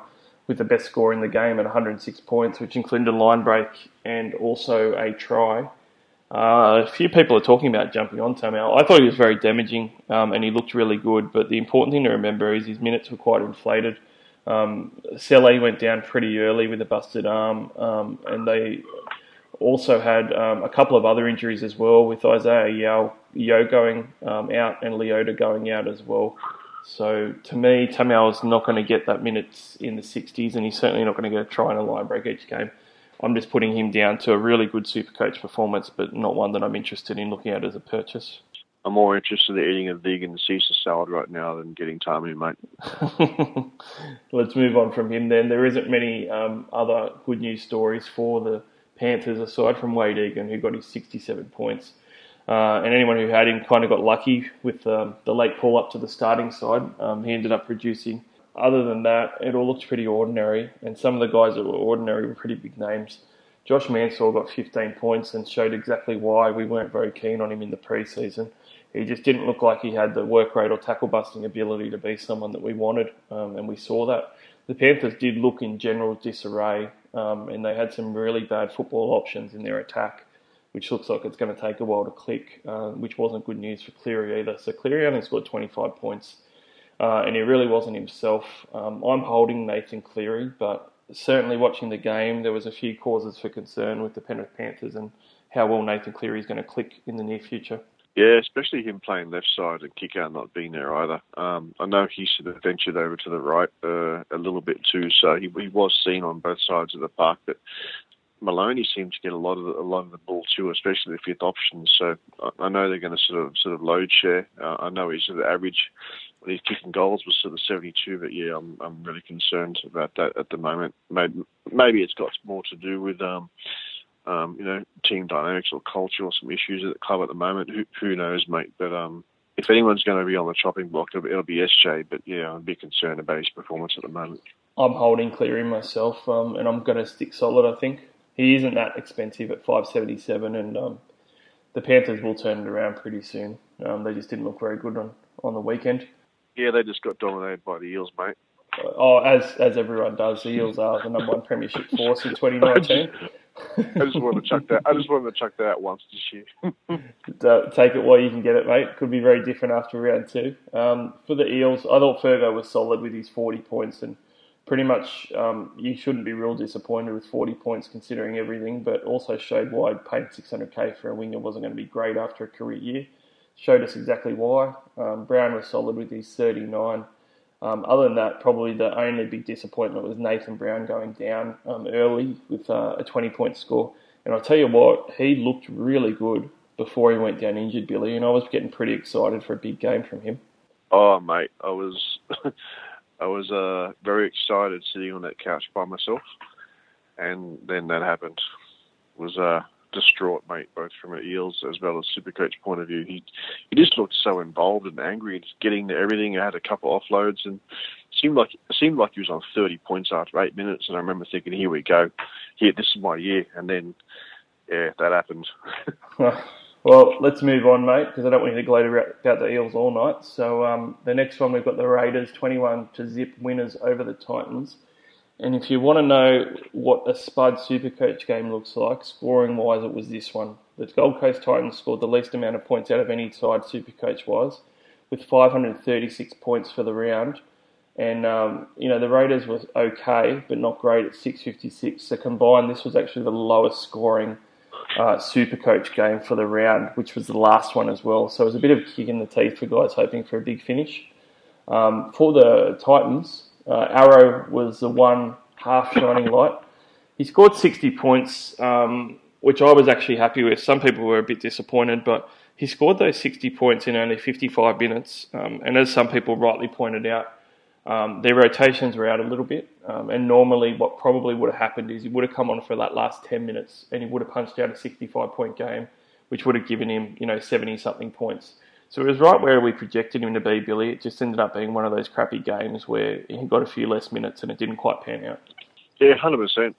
with the best score in the game at 106 points, which included a line break and also a try. Uh, a few people are talking about jumping on Tamou. I thought he was very damaging um, and he looked really good, but the important thing to remember is his minutes were quite inflated. Um, Sele went down pretty early with a busted arm, um, and they also had um, a couple of other injuries as well, with Isaiah Yeo, Yeo going um, out and Leota going out as well. So to me, Tamou is not going to get that minutes in the 60s, and he's certainly not going to get a try and a line break each game. I'm just putting him down to a really good super coach performance, but not one that I'm interested in looking at as a purchase. I'm more interested in eating a vegan Caesar salad right now than getting Tamou, mate. Let's move on from him then. There isn't many um, other good news stories for the Panthers aside from Wade Egan, who got his 67 points. Uh, and anyone who had him kind of got lucky with um, the late call up to the starting side. Um, he ended up producing. Other than that, it all looked pretty ordinary, and some of the guys that were ordinary were pretty big names. Josh Mansour got 15 points and showed exactly why we weren't very keen on him in the preseason. He just didn't look like he had the work rate or tackle busting ability to be someone that we wanted, um, and we saw that. The Panthers did look in general disarray, um, and they had some really bad football options in their attack, which looks like it's going to take a while to click, uh, which wasn't good news for Cleary either. So Cleary only scored 25 points, uh, and he really wasn't himself. Um, I'm holding Nathan Cleary, but certainly watching the game, there was a few causes for concern with the Penrith Panthers and how well Nathan Cleary is going to click in the near future. Yeah, especially him playing left side and Kikau not being there either. Um, I know he sort of ventured over to the right uh, a little bit too, so he, he was seen on both sides of the park. But Maloney seemed to get a lot of the, a lot of the ball too, especially the fifth option. So I, know they're going to sort of sort of load share. Uh, I know he's sort of average when he's kicking goals was sort of 72, but yeah, I'm I'm really concerned about that at the moment. Maybe maybe it's got more to do with um, um, you know, team dynamics or culture or some issues at the club at the moment. Who, who knows, mate? But um, if anyone's going to be on the chopping block, it'll be, be SJ. But yeah, a bit concerned about his performance at the moment. I'm holding Cleary myself, um, and I'm going to stick solid. I think he isn't that expensive at 577, and um, the Panthers will turn it around pretty soon. Um, they just didn't look very good on, on the weekend. Yeah, they just got dominated by the Eels, mate. Oh, as as everyone does, the Eels are the number one premiership force in 2019. I just wanted to chuck that. I just wanted to chuck that out once this year. Take it while you can get it, mate. Could be very different after round two. Um, for the Eels, I thought Fergo was solid with his 40 points, and pretty much um, you shouldn't be real disappointed with 40 points considering everything. But also showed why paying 600k for a winger wasn't going to be great after a career year. Showed us exactly why. Um, Brown was solid with his 39. Um, other than that, probably the only big disappointment was Nathan Brown going down um, early with uh, a 20 point score. And I'll tell you what, he looked really good before he went down injured, Billy, and I was getting pretty excited for a big game from him. Oh, mate, I was, I was uh, very excited sitting on that couch by myself, and then that happened. It was uh, distraught, mate, both from an Eels as well as Supercoach point of view. He he just looked so involved and angry and getting to everything. I had a couple of offloads and seemed like seemed like he was on 30 points after eight minutes. And I remember thinking, here we go, here this is my year. And then yeah, that happened. Well, let's move on, mate, because I don't want you to gloat about the Eels all night. So um, the next one, we've got the Raiders, 21 to zip winners over the Titans. And if you want to know what a Spud Supercoach game looks like, scoring wise, it was this one. The Gold Coast Titans scored the least amount of points out of any side Supercoach wise, with 536 points for the round. And, um, you know, the Raiders were okay, but not great at 656. So combined, this was actually the lowest scoring uh, Supercoach game for the round, which was the last one as well. So it was a bit of a kick in the teeth for guys hoping for a big finish. Um, for the Titans, uh, Arrow was the one half shining light. He scored 60 points, um, which I was actually happy with. Some people were a bit disappointed, but he scored those 60 points in only 55 minutes. Um, and as some people rightly pointed out, um, their rotations were out a little bit. Um, and normally, what probably would have happened is he would have come on for that last 10 minutes and he would have punched out a 65 point game, which would have given him, you know, 70 something points. So it was right where we projected him to be, Billy. It just ended up being one of those crappy games where he got a few less minutes and it didn't quite pan out. Yeah, hundred um, percent.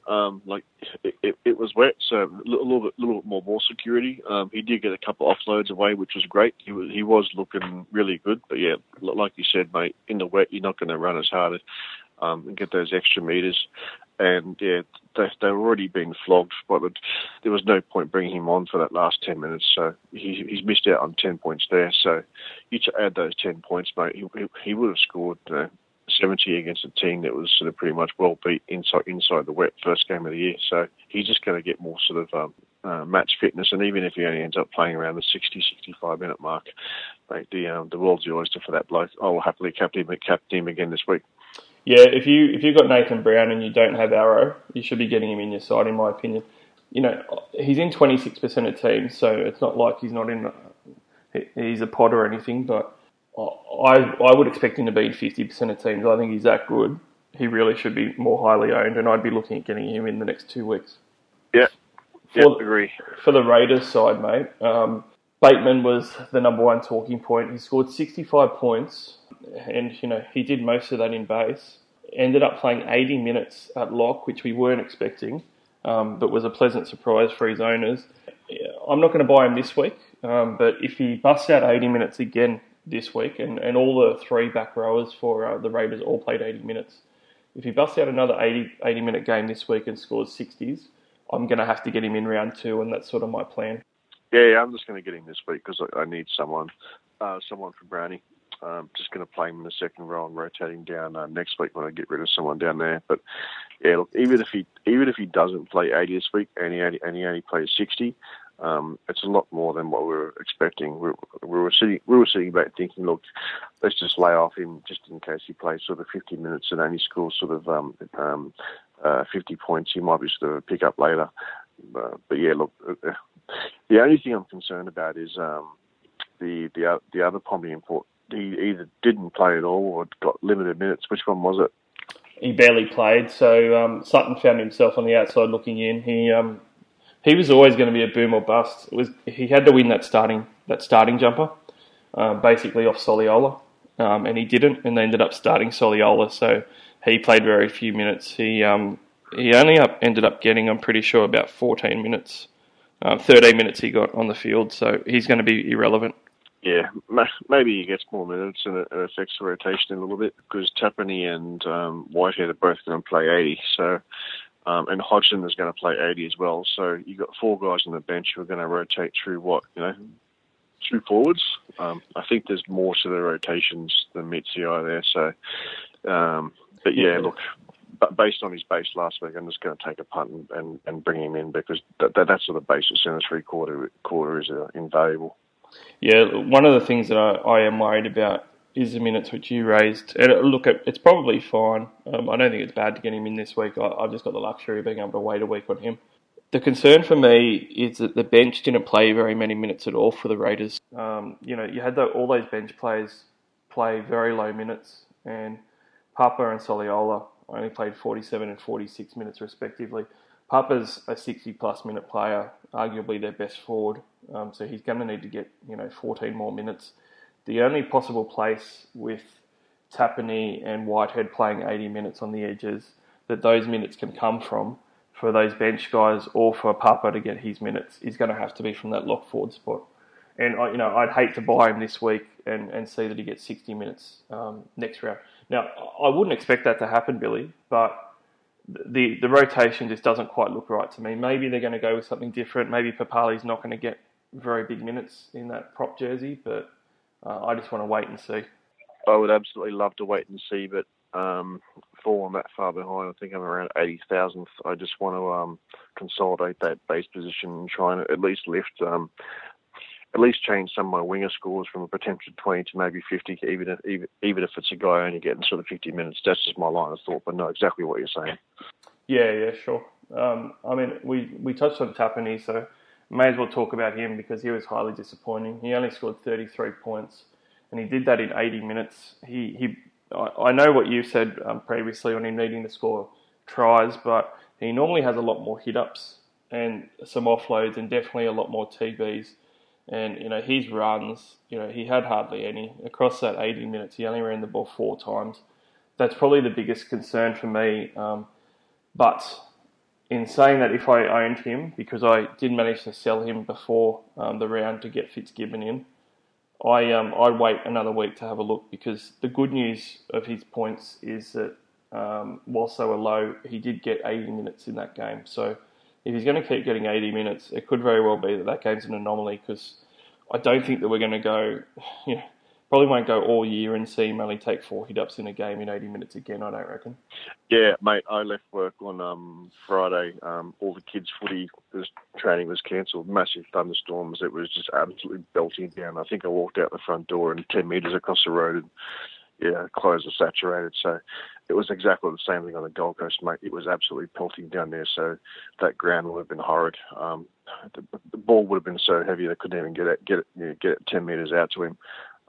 Like it, it, it, was wet, so a little bit, little bit more ball security. Um, he did get a couple of offloads away, which was great. He was, he was looking really good. But yeah, like you said, mate, in the wet, you're not going to run as hard um, and get those extra meters. And yeah, they, they already being flogged, but there was no point bringing him on for that last 10 minutes. So he, he's missed out on 10 points there. So you to add those 10 points, mate, he, he would have scored 70 against a team that was sort of pretty much well beat inside inside the wet first game of the year. So he's just going to get more sort of um, uh, match fitness, and even if he only ends up playing around the 60, 65 minute mark, mate, the um, the world's the oyster for that bloke. I will happily captain him, captain him again this week. Yeah, if you if you've got Nathan Brown and you don't have Arrow, you should be getting him in your side, in my opinion. You know, he's in 26% of teams, so it's not like he's not in. He's a pod or anything, but I I would expect him to be in 50% of teams. I think he's that good. He really should be more highly owned, and I'd be looking at getting him in the next two weeks. Yeah, for, yep, agree. For the Raiders side, mate, um, Bateman was the number one talking point. He scored 65 points, and you know he did most of that in base. Ended up playing 80 minutes at lock, which we weren't expecting, um, but was a pleasant surprise for his owners. I'm not going to buy him this week, um, but if he busts out 80 minutes again this week, and, and all the three back rowers for uh, the Raiders all played 80 minutes. If he busts out another 80, 80 minute game this week and scores 60s, I'm going to have to get him in round two, and that's sort of my plan. Yeah, yeah I'm just going to get him this week because I, I, need someone, uh, someone for Brownie. Um, just going to play him in the second row and rotating down uh, next week when I get rid of someone down there. But yeah, look, even if he even if he doesn't play 80 this week and he only, and he only plays 60, um, it's a lot more than what we were expecting. We, we, were sitting, we were sitting back thinking, look, let's just lay off him just in case he plays sort of 50 minutes and only scores sort of um, um, uh, 50 points. He might be sort of pick up later. Uh, but yeah, look, uh, the only thing I'm concerned about is um, the the the other Pompey import. He either didn't play at all or got limited minutes. Which one was it? He barely played. So um, Sutton found himself on the outside looking in. He um, he was always going to be a boom or bust. It was he had to win that starting that starting jumper, uh, basically off Soliola, um, and he didn't, and they ended up starting Soliola. So he played very few minutes. He um, he only up, ended up getting, I'm pretty sure, about 14 minutes. Uh, 13 minutes he got on the field, so he's going to be irrelevant. Yeah, maybe he gets more minutes and it affects the rotation a little bit because Tapine and um, Whitehead are both going to play 80. So um, and Hodgson is going to play 80 as well. So you've got four guys on the bench who are going to rotate through what, you know, two forwards. Um, I think there's more to the rotations than meets the eye there. So, um, but yeah, look, but based on his base last week, I'm just going to take a punt and, and, and bring him in because that, that, sort of basis in a three quarter quarter is uh, invaluable. Yeah, one of the things that I, I am worried about is the minutes which you raised. And uh, look, it's probably fine. Um, I don't think it's bad to get him in this week. I, have just got the luxury of being able to wait a week on him. The concern for me is that the bench didn't play very many minutes at all for the Raiders. Um, you know, you had the, all those bench players play very low minutes, and Papa and Soliola only played 47 and 46 minutes respectively. Papa's a 60 plus minute player, arguably their best forward, um, so he's going to need to get you know 14 more minutes the only possible place with Tapine and Whitehead playing 80 minutes on the edges that those minutes can come from for those bench guys or for Papa to get his minutes is going to have to be from that lock forward spot. and I, you know I'd hate to buy him this week and, and see that he gets 60 minutes um, next round. Now I wouldn't expect that to happen, Billy, but the the rotation just doesn't quite look right to me. Maybe they're going to go with something different. Maybe Papalii's not going to get very big minutes in that prop jersey, but uh, I just want to wait and see. I would absolutely love to wait and see, but um, fallen that far behind. I think I'm around 80,000th. I just want to um, consolidate that base position and try and at least lift, um, at least change some of my winger scores from a potential 20 to maybe 50, even if, even, even if it's a guy only getting sort of 50 minutes. That's just my line of thought, but know exactly what you're saying. Yeah, yeah, sure. Um, I mean, we, we touched on Tapine, so may as well talk about him because he was highly disappointing. He only scored 33 points, and he did that in 80 minutes. He, he I, know what you said um, previously on him needing to score tries, but he normally has a lot more hit ups and some offloads, and definitely a lot more TBs. And you know his runs, you know he had hardly any across that 80 minutes. He only ran the ball four times. That's probably the biggest concern for me. Um, but in saying that, if I owned him, because I did manage to sell him before um, the round to get Fitzgibbon in, I um, I'd wait another week to have a look because the good news of his points is that um, whilst they were low, he did get 80 minutes in that game. So if he's going to keep getting 80 minutes, it could very well be that that game's an anomaly because I don't think that we're going to go, you know, probably won't go all year and see him only take four hit ups in a game in 80 minutes again, I don't reckon. Yeah, mate, I left work on um, Friday. Um, all the kids' footy was, training was cancelled. Massive thunderstorms. It was just absolutely belting down. I think I walked out the front door and 10 metres across the road and yeah, clothes are saturated. So it was exactly the same thing on the Gold Coast, mate. It was absolutely pelting down there. So that ground would have been horrid. Um, the, the, ball would have been so heavy they couldn't even get it, get it, you know, get it 10 metres out to him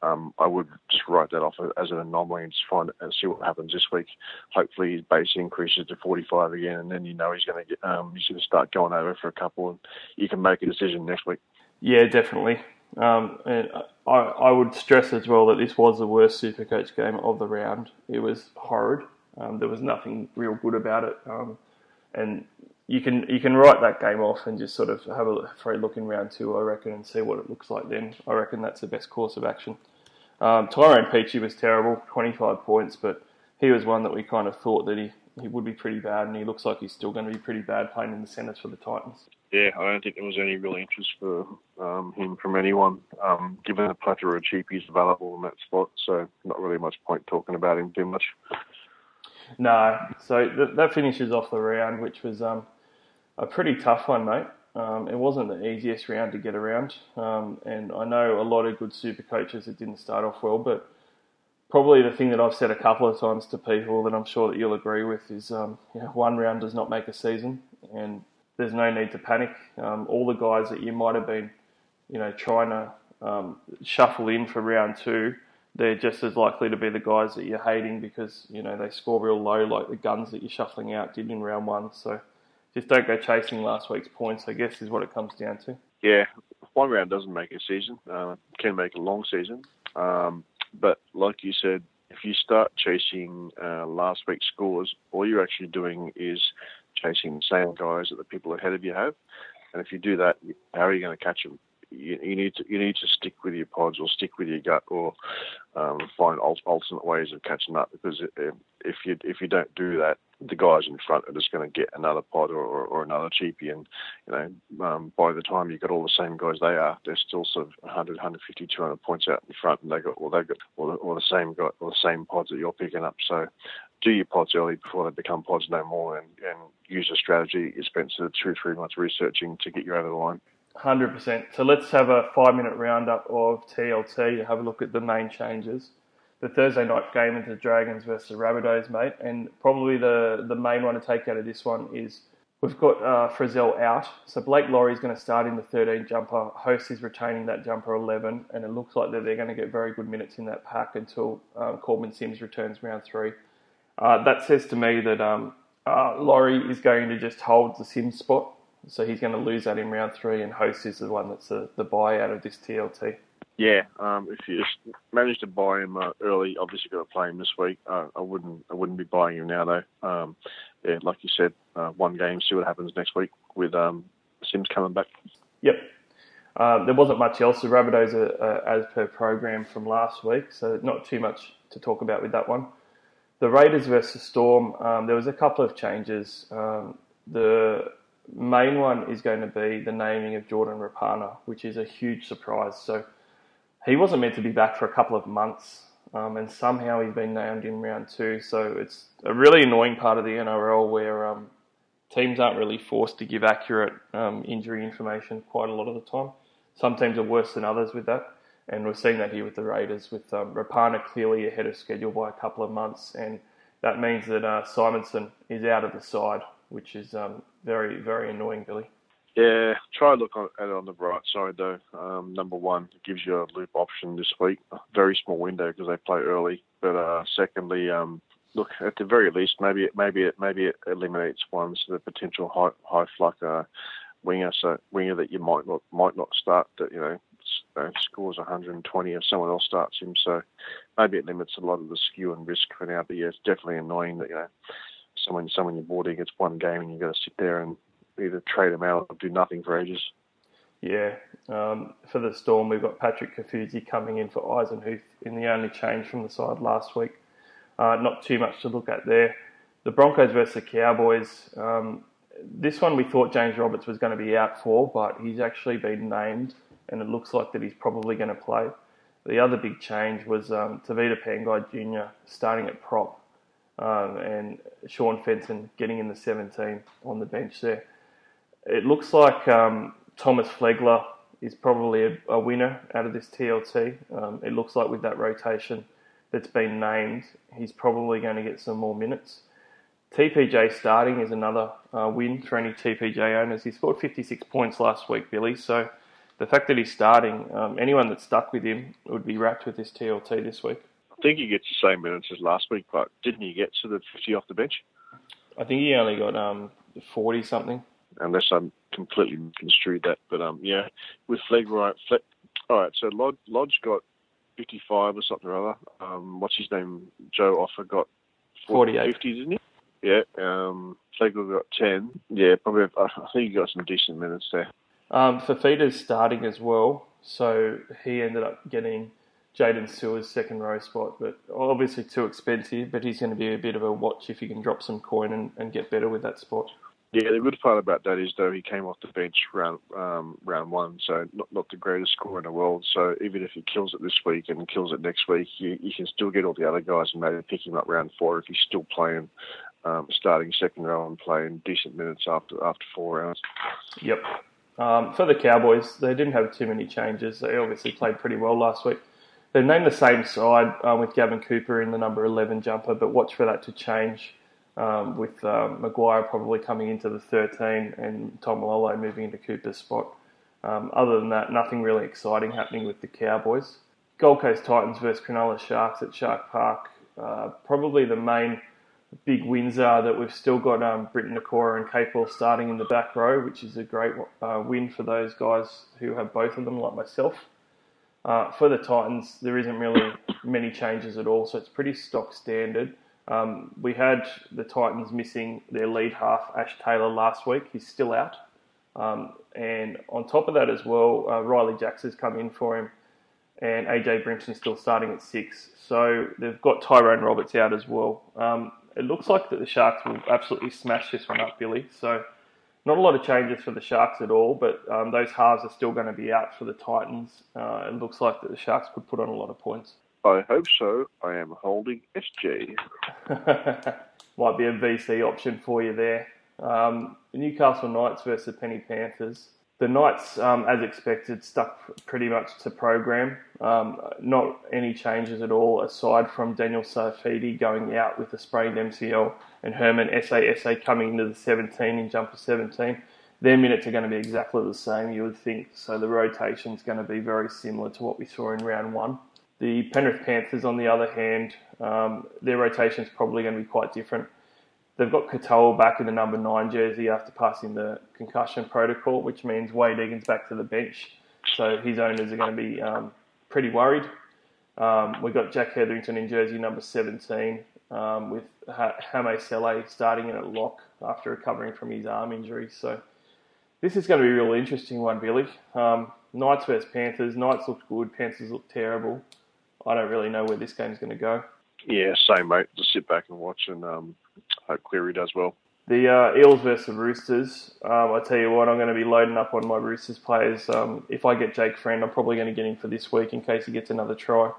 um, I would just write that off as an anomaly and just find and see what happens this week. Hopefully his base increases to 45 again, and then you know he's going to get um, he's going to start going over for a couple, and you can make a decision next week. Yeah, definitely. Um, and I, I would stress as well that this was the worst Supercoach game of the round. It was horrid. Um, there was nothing real good about it, um, and you can you can write that game off and just sort of have a free look in round two, I reckon, and see what it looks like then. I reckon that's the best course of action. Um, Tyrone Peachey was terrible, 25 points, but he was one that we kind of thought that he, he would be pretty bad, and he looks like he's still going to be pretty bad playing in the centres for the Titans. Yeah, I don't think there was any real interest for um, him from anyone, um, given the plethora of cheapies available in that spot. So not really much point talking about him too much. No, so th- that finishes off the round, which was um, a pretty tough one, mate. Um, it wasn't the easiest round to get around, um, and I know a lot of good super coaches that didn't start off well, but probably the thing that I've said a couple of times to people that I'm sure that you'll agree with is um, you know, one round does not make a season, and there's no need to panic. Um, all the guys that you might have been, you know, trying to um, shuffle in for round two, they're just as likely to be the guys that you're hating because you know they score real low, like the guns that you're shuffling out did in round one. So just don't go chasing last week's points. I guess is what it comes down to. Yeah, one round doesn't make a season. Uh, can make a long season. Um, but like you said, if you start chasing uh, last week's scores, all you're actually doing is chasing the same guys that the people ahead of you have. And if you do that, how are you going to catch them? You, you, need to you need to stick with your pods or stick with your gut or um, find alternate ways of catching up because if you if you don't do that, the guys in front are just going to get another pod or, or, or another cheapie, and you know um, by the time you've got all the same guys they are, they're still sort of 100, 150, 200 points out in front, and they got well they got all the, the same got all the same pods that you're picking up. So do your pods early before they become pods no more, and, and use a strategy you spent sort of two three months researching to get you over the line. Hundred percent. So let's have a five minute roundup of TLT to have a look at the main changes the Thursday night game into Dragons versus the Rabbitohs, mate. And probably the, the main one to take out of this one is we've got uh, Frizell out. So Blake Lawrie is going to start in the 13 jumper. Host is retaining that jumper 11. And it looks like that they're going to get very good minutes in that pack until um, Korbin Sims returns round three. Uh, that says to me that um, uh, Lawrie is going to just hold the Sims spot. So he's going to lose that in round three. And Host is the one that's the, the buy out of this TLT. Yeah, um, if you manage to buy him uh, early, obviously got to play him this week. Uh, I wouldn't, I wouldn't be buying him now though. Um, yeah, like you said, uh, one game, see what happens next week with um, Sims coming back. Yep. Um, there wasn't much else. The Rabbitohs are, are as per program from last week, so not too much to talk about with that one. The Raiders versus Storm, um, there was a couple of changes. Um, the main one is going to be the naming of Jordan Rapana, which is a huge surprise. So he wasn't meant to be back for a couple of months, um, and somehow he's been named in round two. So it's a really annoying part of the NRL where um, teams aren't really forced to give accurate um, injury information quite a lot of the time. Some teams are worse than others with that, and we're seeing that here with the Raiders, with um, Rapana clearly ahead of schedule by a couple of months, and that means that uh, Simonsson is out of the side, which is um, very, very annoying, Billy. Yeah, try look at it on the bright side though. Um, number one, it gives you a loop option this week. Very small window because they play early. But uh, secondly, um, look at the very least, maybe it maybe it maybe it eliminates one so the potential high high fluck uh, winger, so winger that you might not might not start that you know scores 120 if someone else starts him. So maybe it limits a lot of the skew and risk for now. But yeah, it's definitely annoying that you know someone someone you're boarding gets one game and you've got to sit there and either trade them out or do nothing for ages. Yeah, um, for the Storm, we've got Patrick Kaufusi coming in for Eisenhuth in the only change from the side last week. Uh, not too much to look at there. The Broncos versus the Cowboys. Um, this one we thought James Roberts was going to be out for, but he's actually been named, and it looks like that he's probably going to play. The other big change was um, Tevita Pangai Jr. starting at prop, um, and Sean Fenton getting in the 17 on the bench there. It looks like um, Thomas Flegler is probably a, a, winner out of this TLT. Um, it looks like with that rotation that's been named, he's probably going to get some more minutes. TPJ starting is another uh, win for any TPJ owners. He scored 56 points last week, Billy. So the fact that he's starting, um, anyone that's stuck with him would be rapt with this TLT this week. I think he gets the same minutes as last week, but didn't he get to the 50 off the bench? I think he only got um, 40 something. Unless I'm completely construed that. But um, yeah, with Flegg, right, Flegg, all right, so Lodge, Lodge got 55 or something or other. Um, what's his name? Joe Offer got 40, 48. 50, didn't he? Yeah, um, Flegler got 10. Yeah, probably, I think he got some decent minutes there. Um, Fifita's starting as well, so he ended up getting Jaydn Su'A's second row spot, but obviously too expensive, but he's going to be a bit of a watch if he can drop some coin and, and get better with that spot. Yeah, the good part about that is though he came off the bench round um, round one, so not not the greatest scorer in the world. So even if he kills it this week and kills it next week, you, you can still get all the other guys and maybe pick him up round four if he's still playing um, starting second row and playing decent minutes after after four rounds. Yep. Um, for the Cowboys, they didn't have too many changes. They obviously played pretty well last week. They named the same side um, with Gavin Cooper in the number 11 jumper, but watch for that to change um, with um, McGuire probably coming into the 13 and Taumalolo moving into Cooper's spot. Um, other than that, nothing really exciting happening with the Cowboys. Gold Coast Titans versus Cronulla Sharks at Shark Park. Uh, probably the main big wins are that we've still got um, Briton Nikora and Capewell starting in the back row, which is a great uh, win for those guys who have both of them, like myself. Uh, for the Titans, there isn't really many changes at all, so it's pretty stock standard. Um, we had the Titans missing their lead half, Ash Taylor, last week. He's still out. Um, and on top of that as well, uh, Riley Jackson's come in for him, and AJ Brimson's still starting at six. So they've got Tyrone Roberts out as well. Um, it looks like that the Sharks will absolutely smash this one up, Billy. So not a lot of changes for the Sharks at all, but um, those halves are still going to be out for the Titans. Uh, it looks like that the Sharks could put on a lot of points. I hope so. I am holding SJ. Might be a VC option for you there. Um, the Newcastle Knights versus the Penny Panthers the Knights, um, as expected, stuck pretty much to program. Um, not any changes at all, aside from Daniel Saifiti going out with a sprained MCL and Herman Ese'ese coming into the 17 in jumper 17. Their minutes are going to be exactly the same, you would think. So the rotation is going to be very similar to what we saw in round one. The Penrith Panthers, on the other hand, um, their rotation is probably going to be quite different. They've got Katoa back in the number nine jersey after passing the concussion protocol, which means Wade Egan's back to the bench. So his owners are going to be um, pretty worried. Um, we've got Jack Hetherington in jersey number 17 um, with ha- Hame starting in at lock after recovering from his arm injury. So this is going to be a really interesting one, Billy. Um, Knights versus Panthers. Knights looked good. Panthers looked terrible. I don't really know where this game's going to go. Yeah, same mate. Just sit back and watch, and um, hope Cleary does well. The uh, Eels versus Roosters. Um, I tell you what, I'm going to be loading up on my Roosters players. Um, if I get Jake Friend, I'm probably going to get him for this week in case he gets another try.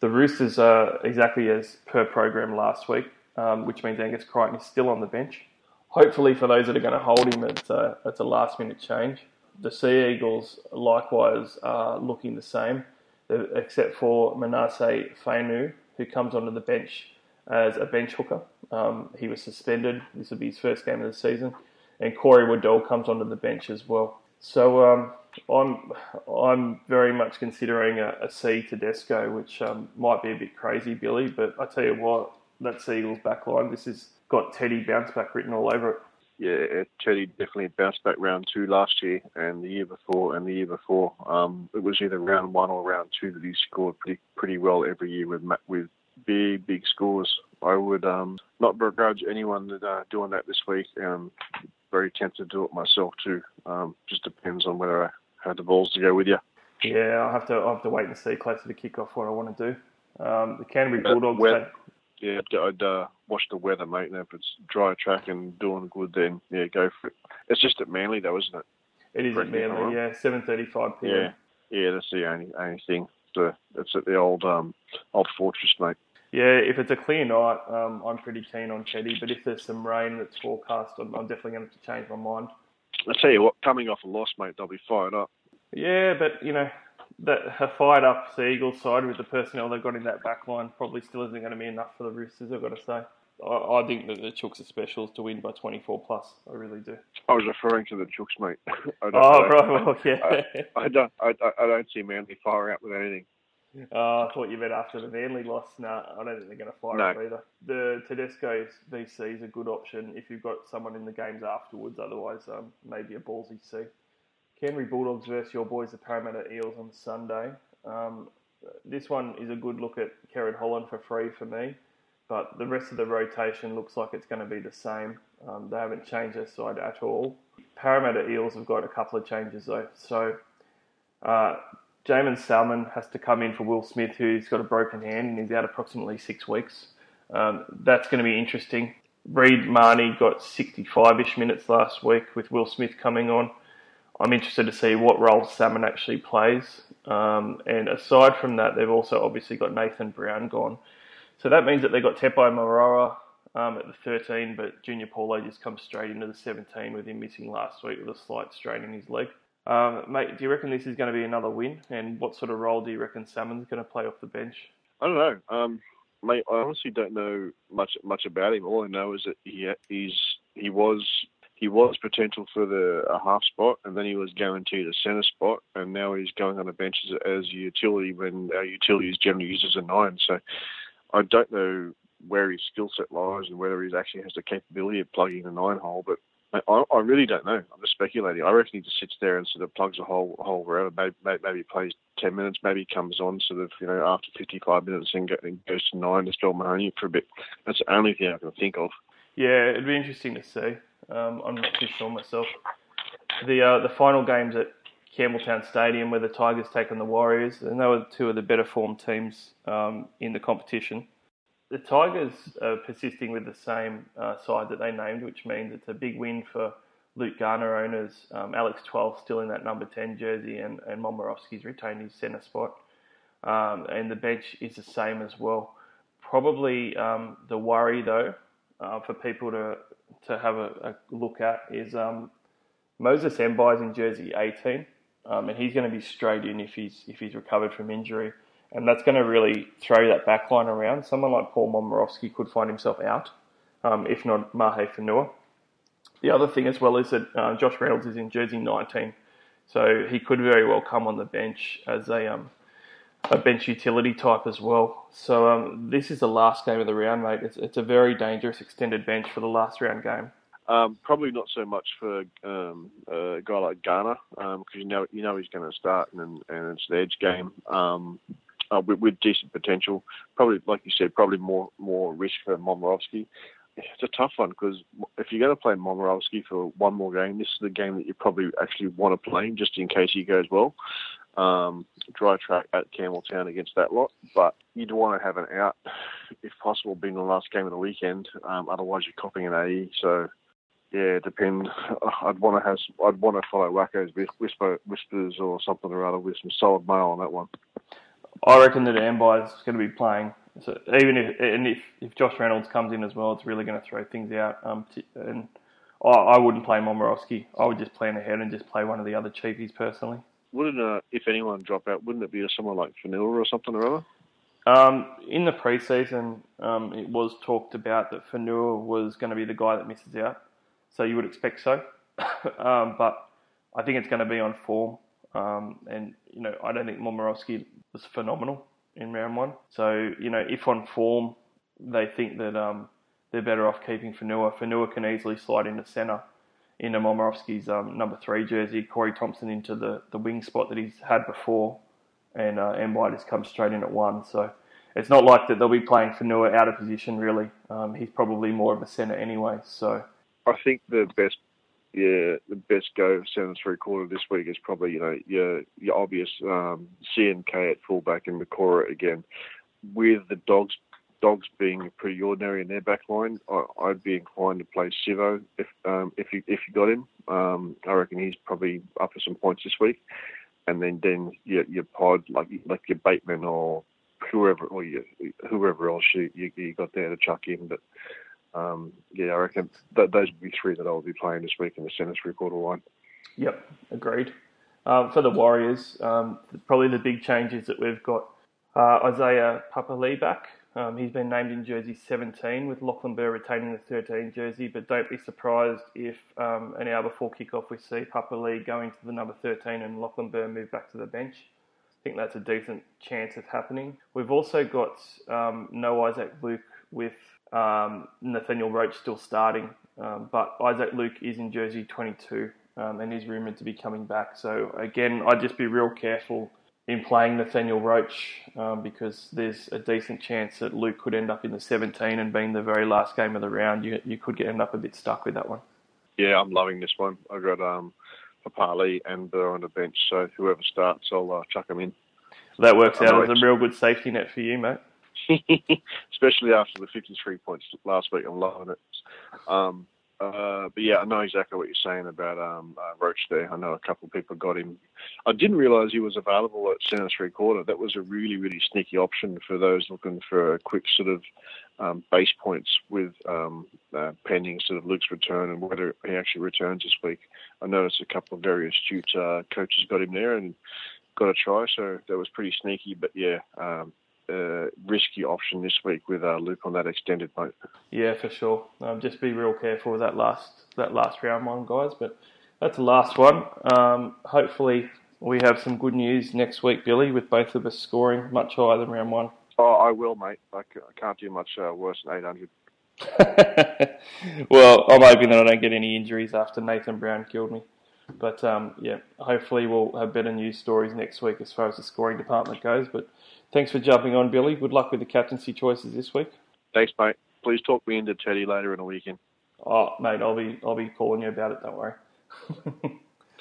The Roosters are exactly as per program last week, um, which means Angus Crichton is still on the bench. Hopefully, for those that are going to hold him, it's a, it's a last minute change. The Sea Eagles likewise are looking the same, except for Manase Fainu, who comes onto the bench as a bench hooker. Um, he was suspended. This will be his first game of the season. And Corey Waddell comes onto the bench as well. So um, I'm I'm very much considering a, a C Tedesco, which um, might be a bit crazy, Billy. But I tell you what, that Seagulls backline, this has got Teddy bounce back written all over it. Yeah, Teddy definitely bounced back round two last year, and the year before, and the year before, um, it was either round one or round two that he scored pretty pretty well every year with with big big scores. I would um, not begrudge anyone that uh, doing that this week. Um, very tempted to do it myself too. Um, just depends on whether I had the balls to go with you. Yeah, I'll have to I'll have to wait and see closer to kick off what I want to do. Um, the Canterbury Bulldogs. Uh, had... Yeah, I'd uh, watch the weather, mate. And if it's dry track and doing good, then yeah, go for it. It's just at Manly, though, isn't it? It is at Manly, yeah, seven thirty-five p.m. Yeah, yeah, that's the only only thing. The, it's at the old um, old fortress, mate. Yeah, if it's a clear night, um, I'm pretty keen on Teddy. But if there's some rain that's forecast, I'm, I'm definitely going to have to change my mind. I tell you what, coming off a loss, mate, they'll be fired up. Yeah, but you know that a fired up Sea Eagles side with the personnel they've got in that back line probably still isn't going to be enough for the Roosters. I've got to say. I, I think that the Chooks are specials to win by 24 plus. I really do. I was referring to the Chooks, mate. oh, right, well, yeah. I, I, don't, I, I don't see Manly firing up with anything. Oh, I thought you meant after the Manly loss. No, I don't think they're going to fire no. up either. The Tedesco VC is a good option if you've got someone in the games afterwards. Otherwise, um, maybe a ballsy C. Canterbury Bulldogs versus your boys, the Parramatta Eels, on Sunday. Um, this one is a good look at Kerrod Holland for free for me, but the rest of the rotation looks like it's going to be the same. Um, they haven't changed their side at all. Parramatta Eels have got a couple of changes though. So uh, Jaeman Salmon has to come in for Will Smith, who's got a broken hand and he's out approximately six weeks. Um, that's going to be interesting. Reed Mahoney got 65-ish minutes last week with Will Smith coming on. I'm interested to see what role Salmon actually plays. Um, and aside from that, they've also obviously got Nathan Brown gone. So that means that they've got Tepai Moeroa um, at the 13, but Junior Paulo just comes straight into the 17 with him missing last week with a slight strain in his leg. Um, mate, do you reckon this is going to be another win? And what sort of role do you reckon Salmon's going to play off the bench? I don't know. Um, mate, I honestly don't know much much about him. All I know is that he he's he was he was potential for the a half spot, and then he was guaranteed a centre spot, and now he's going on the bench as, as a utility when our utility is generally used as a nine. So I don't know where his skill set lies and whether he actually has the capability of plugging the nine hole, but I, I really don't know. I'm just speculating. I reckon he just sits there and sort of plugs a hole, hole wherever. Maybe, maybe plays 10 minutes, maybe comes on sort of, you know, after 55 minutes and, goes to nine to spell Mahoney for a bit. That's the only thing I can think of. Yeah, it'd be interesting to see. Um, I'm not too sure myself. The uh, the final games at Campbelltown Stadium where the Tigers take on the Warriors, and they were two of the better formed teams um, in the competition. The Tigers are persisting with the same uh, side that they named, which means it's a big win for Luke Garner owners. Um, Alex Twal still in that number 10 jersey, and, and Momirovski's retained his centre spot. Um, and the bench is the same as well. Probably um, the worry, though, uh, for people to to have a, a look at is um, Moses Mbye's in jersey 18, um, and he's going to be straight in if he's if he's recovered from injury, and that's going to really throw that back line around. Someone like Paul Momirovski could find himself out, um, if not Mahe Fonua. The other thing as well is that uh, Josh Reynolds is in jersey 19, so he could very well come on the bench as a um, a bench utility type as well. So um, this is the last game of the round, mate. It's, it's a very dangerous extended bench for the last round game. Um, probably not so much for um, a guy like Garner because um, you know you know he's going to start and, and it's the edge game um, uh, with, with, decent potential. Probably like you said, probably more more risk for Momirovski. it's a tough one because if you're going to play Momirovski for one more game, this is the game that you probably actually want to play just in case he goes well. Um, dry track at Campbelltown against that lot, but you'd want to have an out if possible, being the last game of the weekend. Um, otherwise, you're copping an AE. So yeah, it depends. I'd want to have. I'd want to follow Wacko's whisper, whispers or something or other with some solid mail on that one. I reckon that Mbye is going to be playing. So even if and if, if Josh Reynolds comes in as well, it's really going to throw things out. Um, and I, I wouldn't play Momirovski. I would just plan ahead and just play one of the other cheapies personally. Wouldn't uh, if anyone drop out? Wouldn't it be someone like Vanilla or something or other? Um, in the preseason, um, it was talked about that Fonua was going to be the guy that misses out so you would expect so. um, but I think it's going to be on form. Um, and, you know, I don't think Momirovski was phenomenal in round one. So, you know, if on form they think that um, they're better off keeping Fonua, Fonua can easily slide into centre into Momirovski's um, number three jersey, Corey Thompson into the, the wing spot that he's had before, and uh, White has come straight in at one. So it's not like that they'll be playing Fonua out of position, really. Um, he's probably more of a centre anyway. So I think the best, yeah, the best go centre three quarter this week is probably you know your your obvious um, CNK at fullback and Macora again. With the dogs dogs being pretty ordinary in their back line, I, would be inclined to play Sivo if um, if you if you got him. Um, I reckon he's probably up for some points this week. And then then your your pod like like your Bateman or whoever or your, whoever else you, you, you got there to chuck in, but um, yeah, I reckon those would be three that I'll be playing this week in the centre three quarter line. Yep, agreed. Um, for the Warriors, um, probably the big changes that we've got uh, Isaiah Papali'i back. Um, he's been named in jersey 17 with Lachlan Burr retaining the 13 jersey, but don't be surprised if um, an hour before kickoff we see Papali'i going to the number 13 and Lachlan Burr move back to the bench. I think that's a decent chance of happening. We've also got um, no Isaac Luke with um, Nathaniel Roache still starting, um, but Isaac Luke is in jersey 22 um, and is rumoured to be coming back. So again, I'd just be real careful in playing Nathaniel Roache um, because there's a decent chance that Luke could end up in the 17 and being the very last game of the round, you you could get end up a bit stuck with that one. Yeah, I'm loving this one. I've got um, Papali'i and Burr on the bench, so whoever starts, I'll uh, chuck them in. That works out as a real good safety net for you, mate. especially after the 53 points last week. I'm loving it. Um, uh, but yeah, I know exactly what you're saying about um, uh, Roache there. I know a couple of people got him. I didn't realise he was available at centre three quarter. That was a really, really sneaky option for those looking for a quick sort of um, base points with um, uh, pending sort of Luke's return and whether he actually returns this week. I noticed a couple of very astute uh, coaches got him there and got a try, so that was pretty sneaky. But yeah, um, uh, risky option this week with uh, Luke on that extended boat. Yeah, for sure. Um, just be real careful with that last that last round one, guys. But that's the last one. Um, hopefully, we have some good news next week, Billy, with both of us scoring much higher than round one. Oh, I will, mate. I, can't do much uh, worse than 800. well, I'm hoping that I don't get any injuries after Nathan Brown killed me. But um, yeah, hopefully we'll have better news stories next week as far as the scoring department goes. But Thanks for jumping on, Billy. Good luck with the captaincy choices this week. Thanks, mate. Please talk me into Teddy later in the weekend. Oh, mate, I'll be I'll be calling you about it. Don't worry.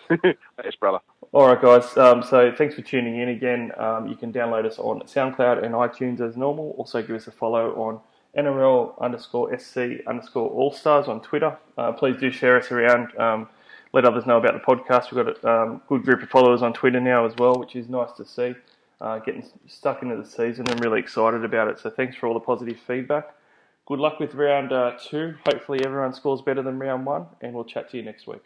thanks, brother. All right, guys. Um, so thanks for tuning in again. Um, you can download us on SoundCloud and iTunes as normal. Also, give us a follow on NRL underscore SC underscore All Stars on Twitter. Uh, please do share us around. Um, let others know about the podcast. We've got a um, good group of followers on Twitter now as well, which is nice to see uh, getting stuck into the season and really excited about it. So thanks for all the positive feedback. Good luck with round uh, two. Hopefully everyone scores better than round one, and we'll chat to you next week.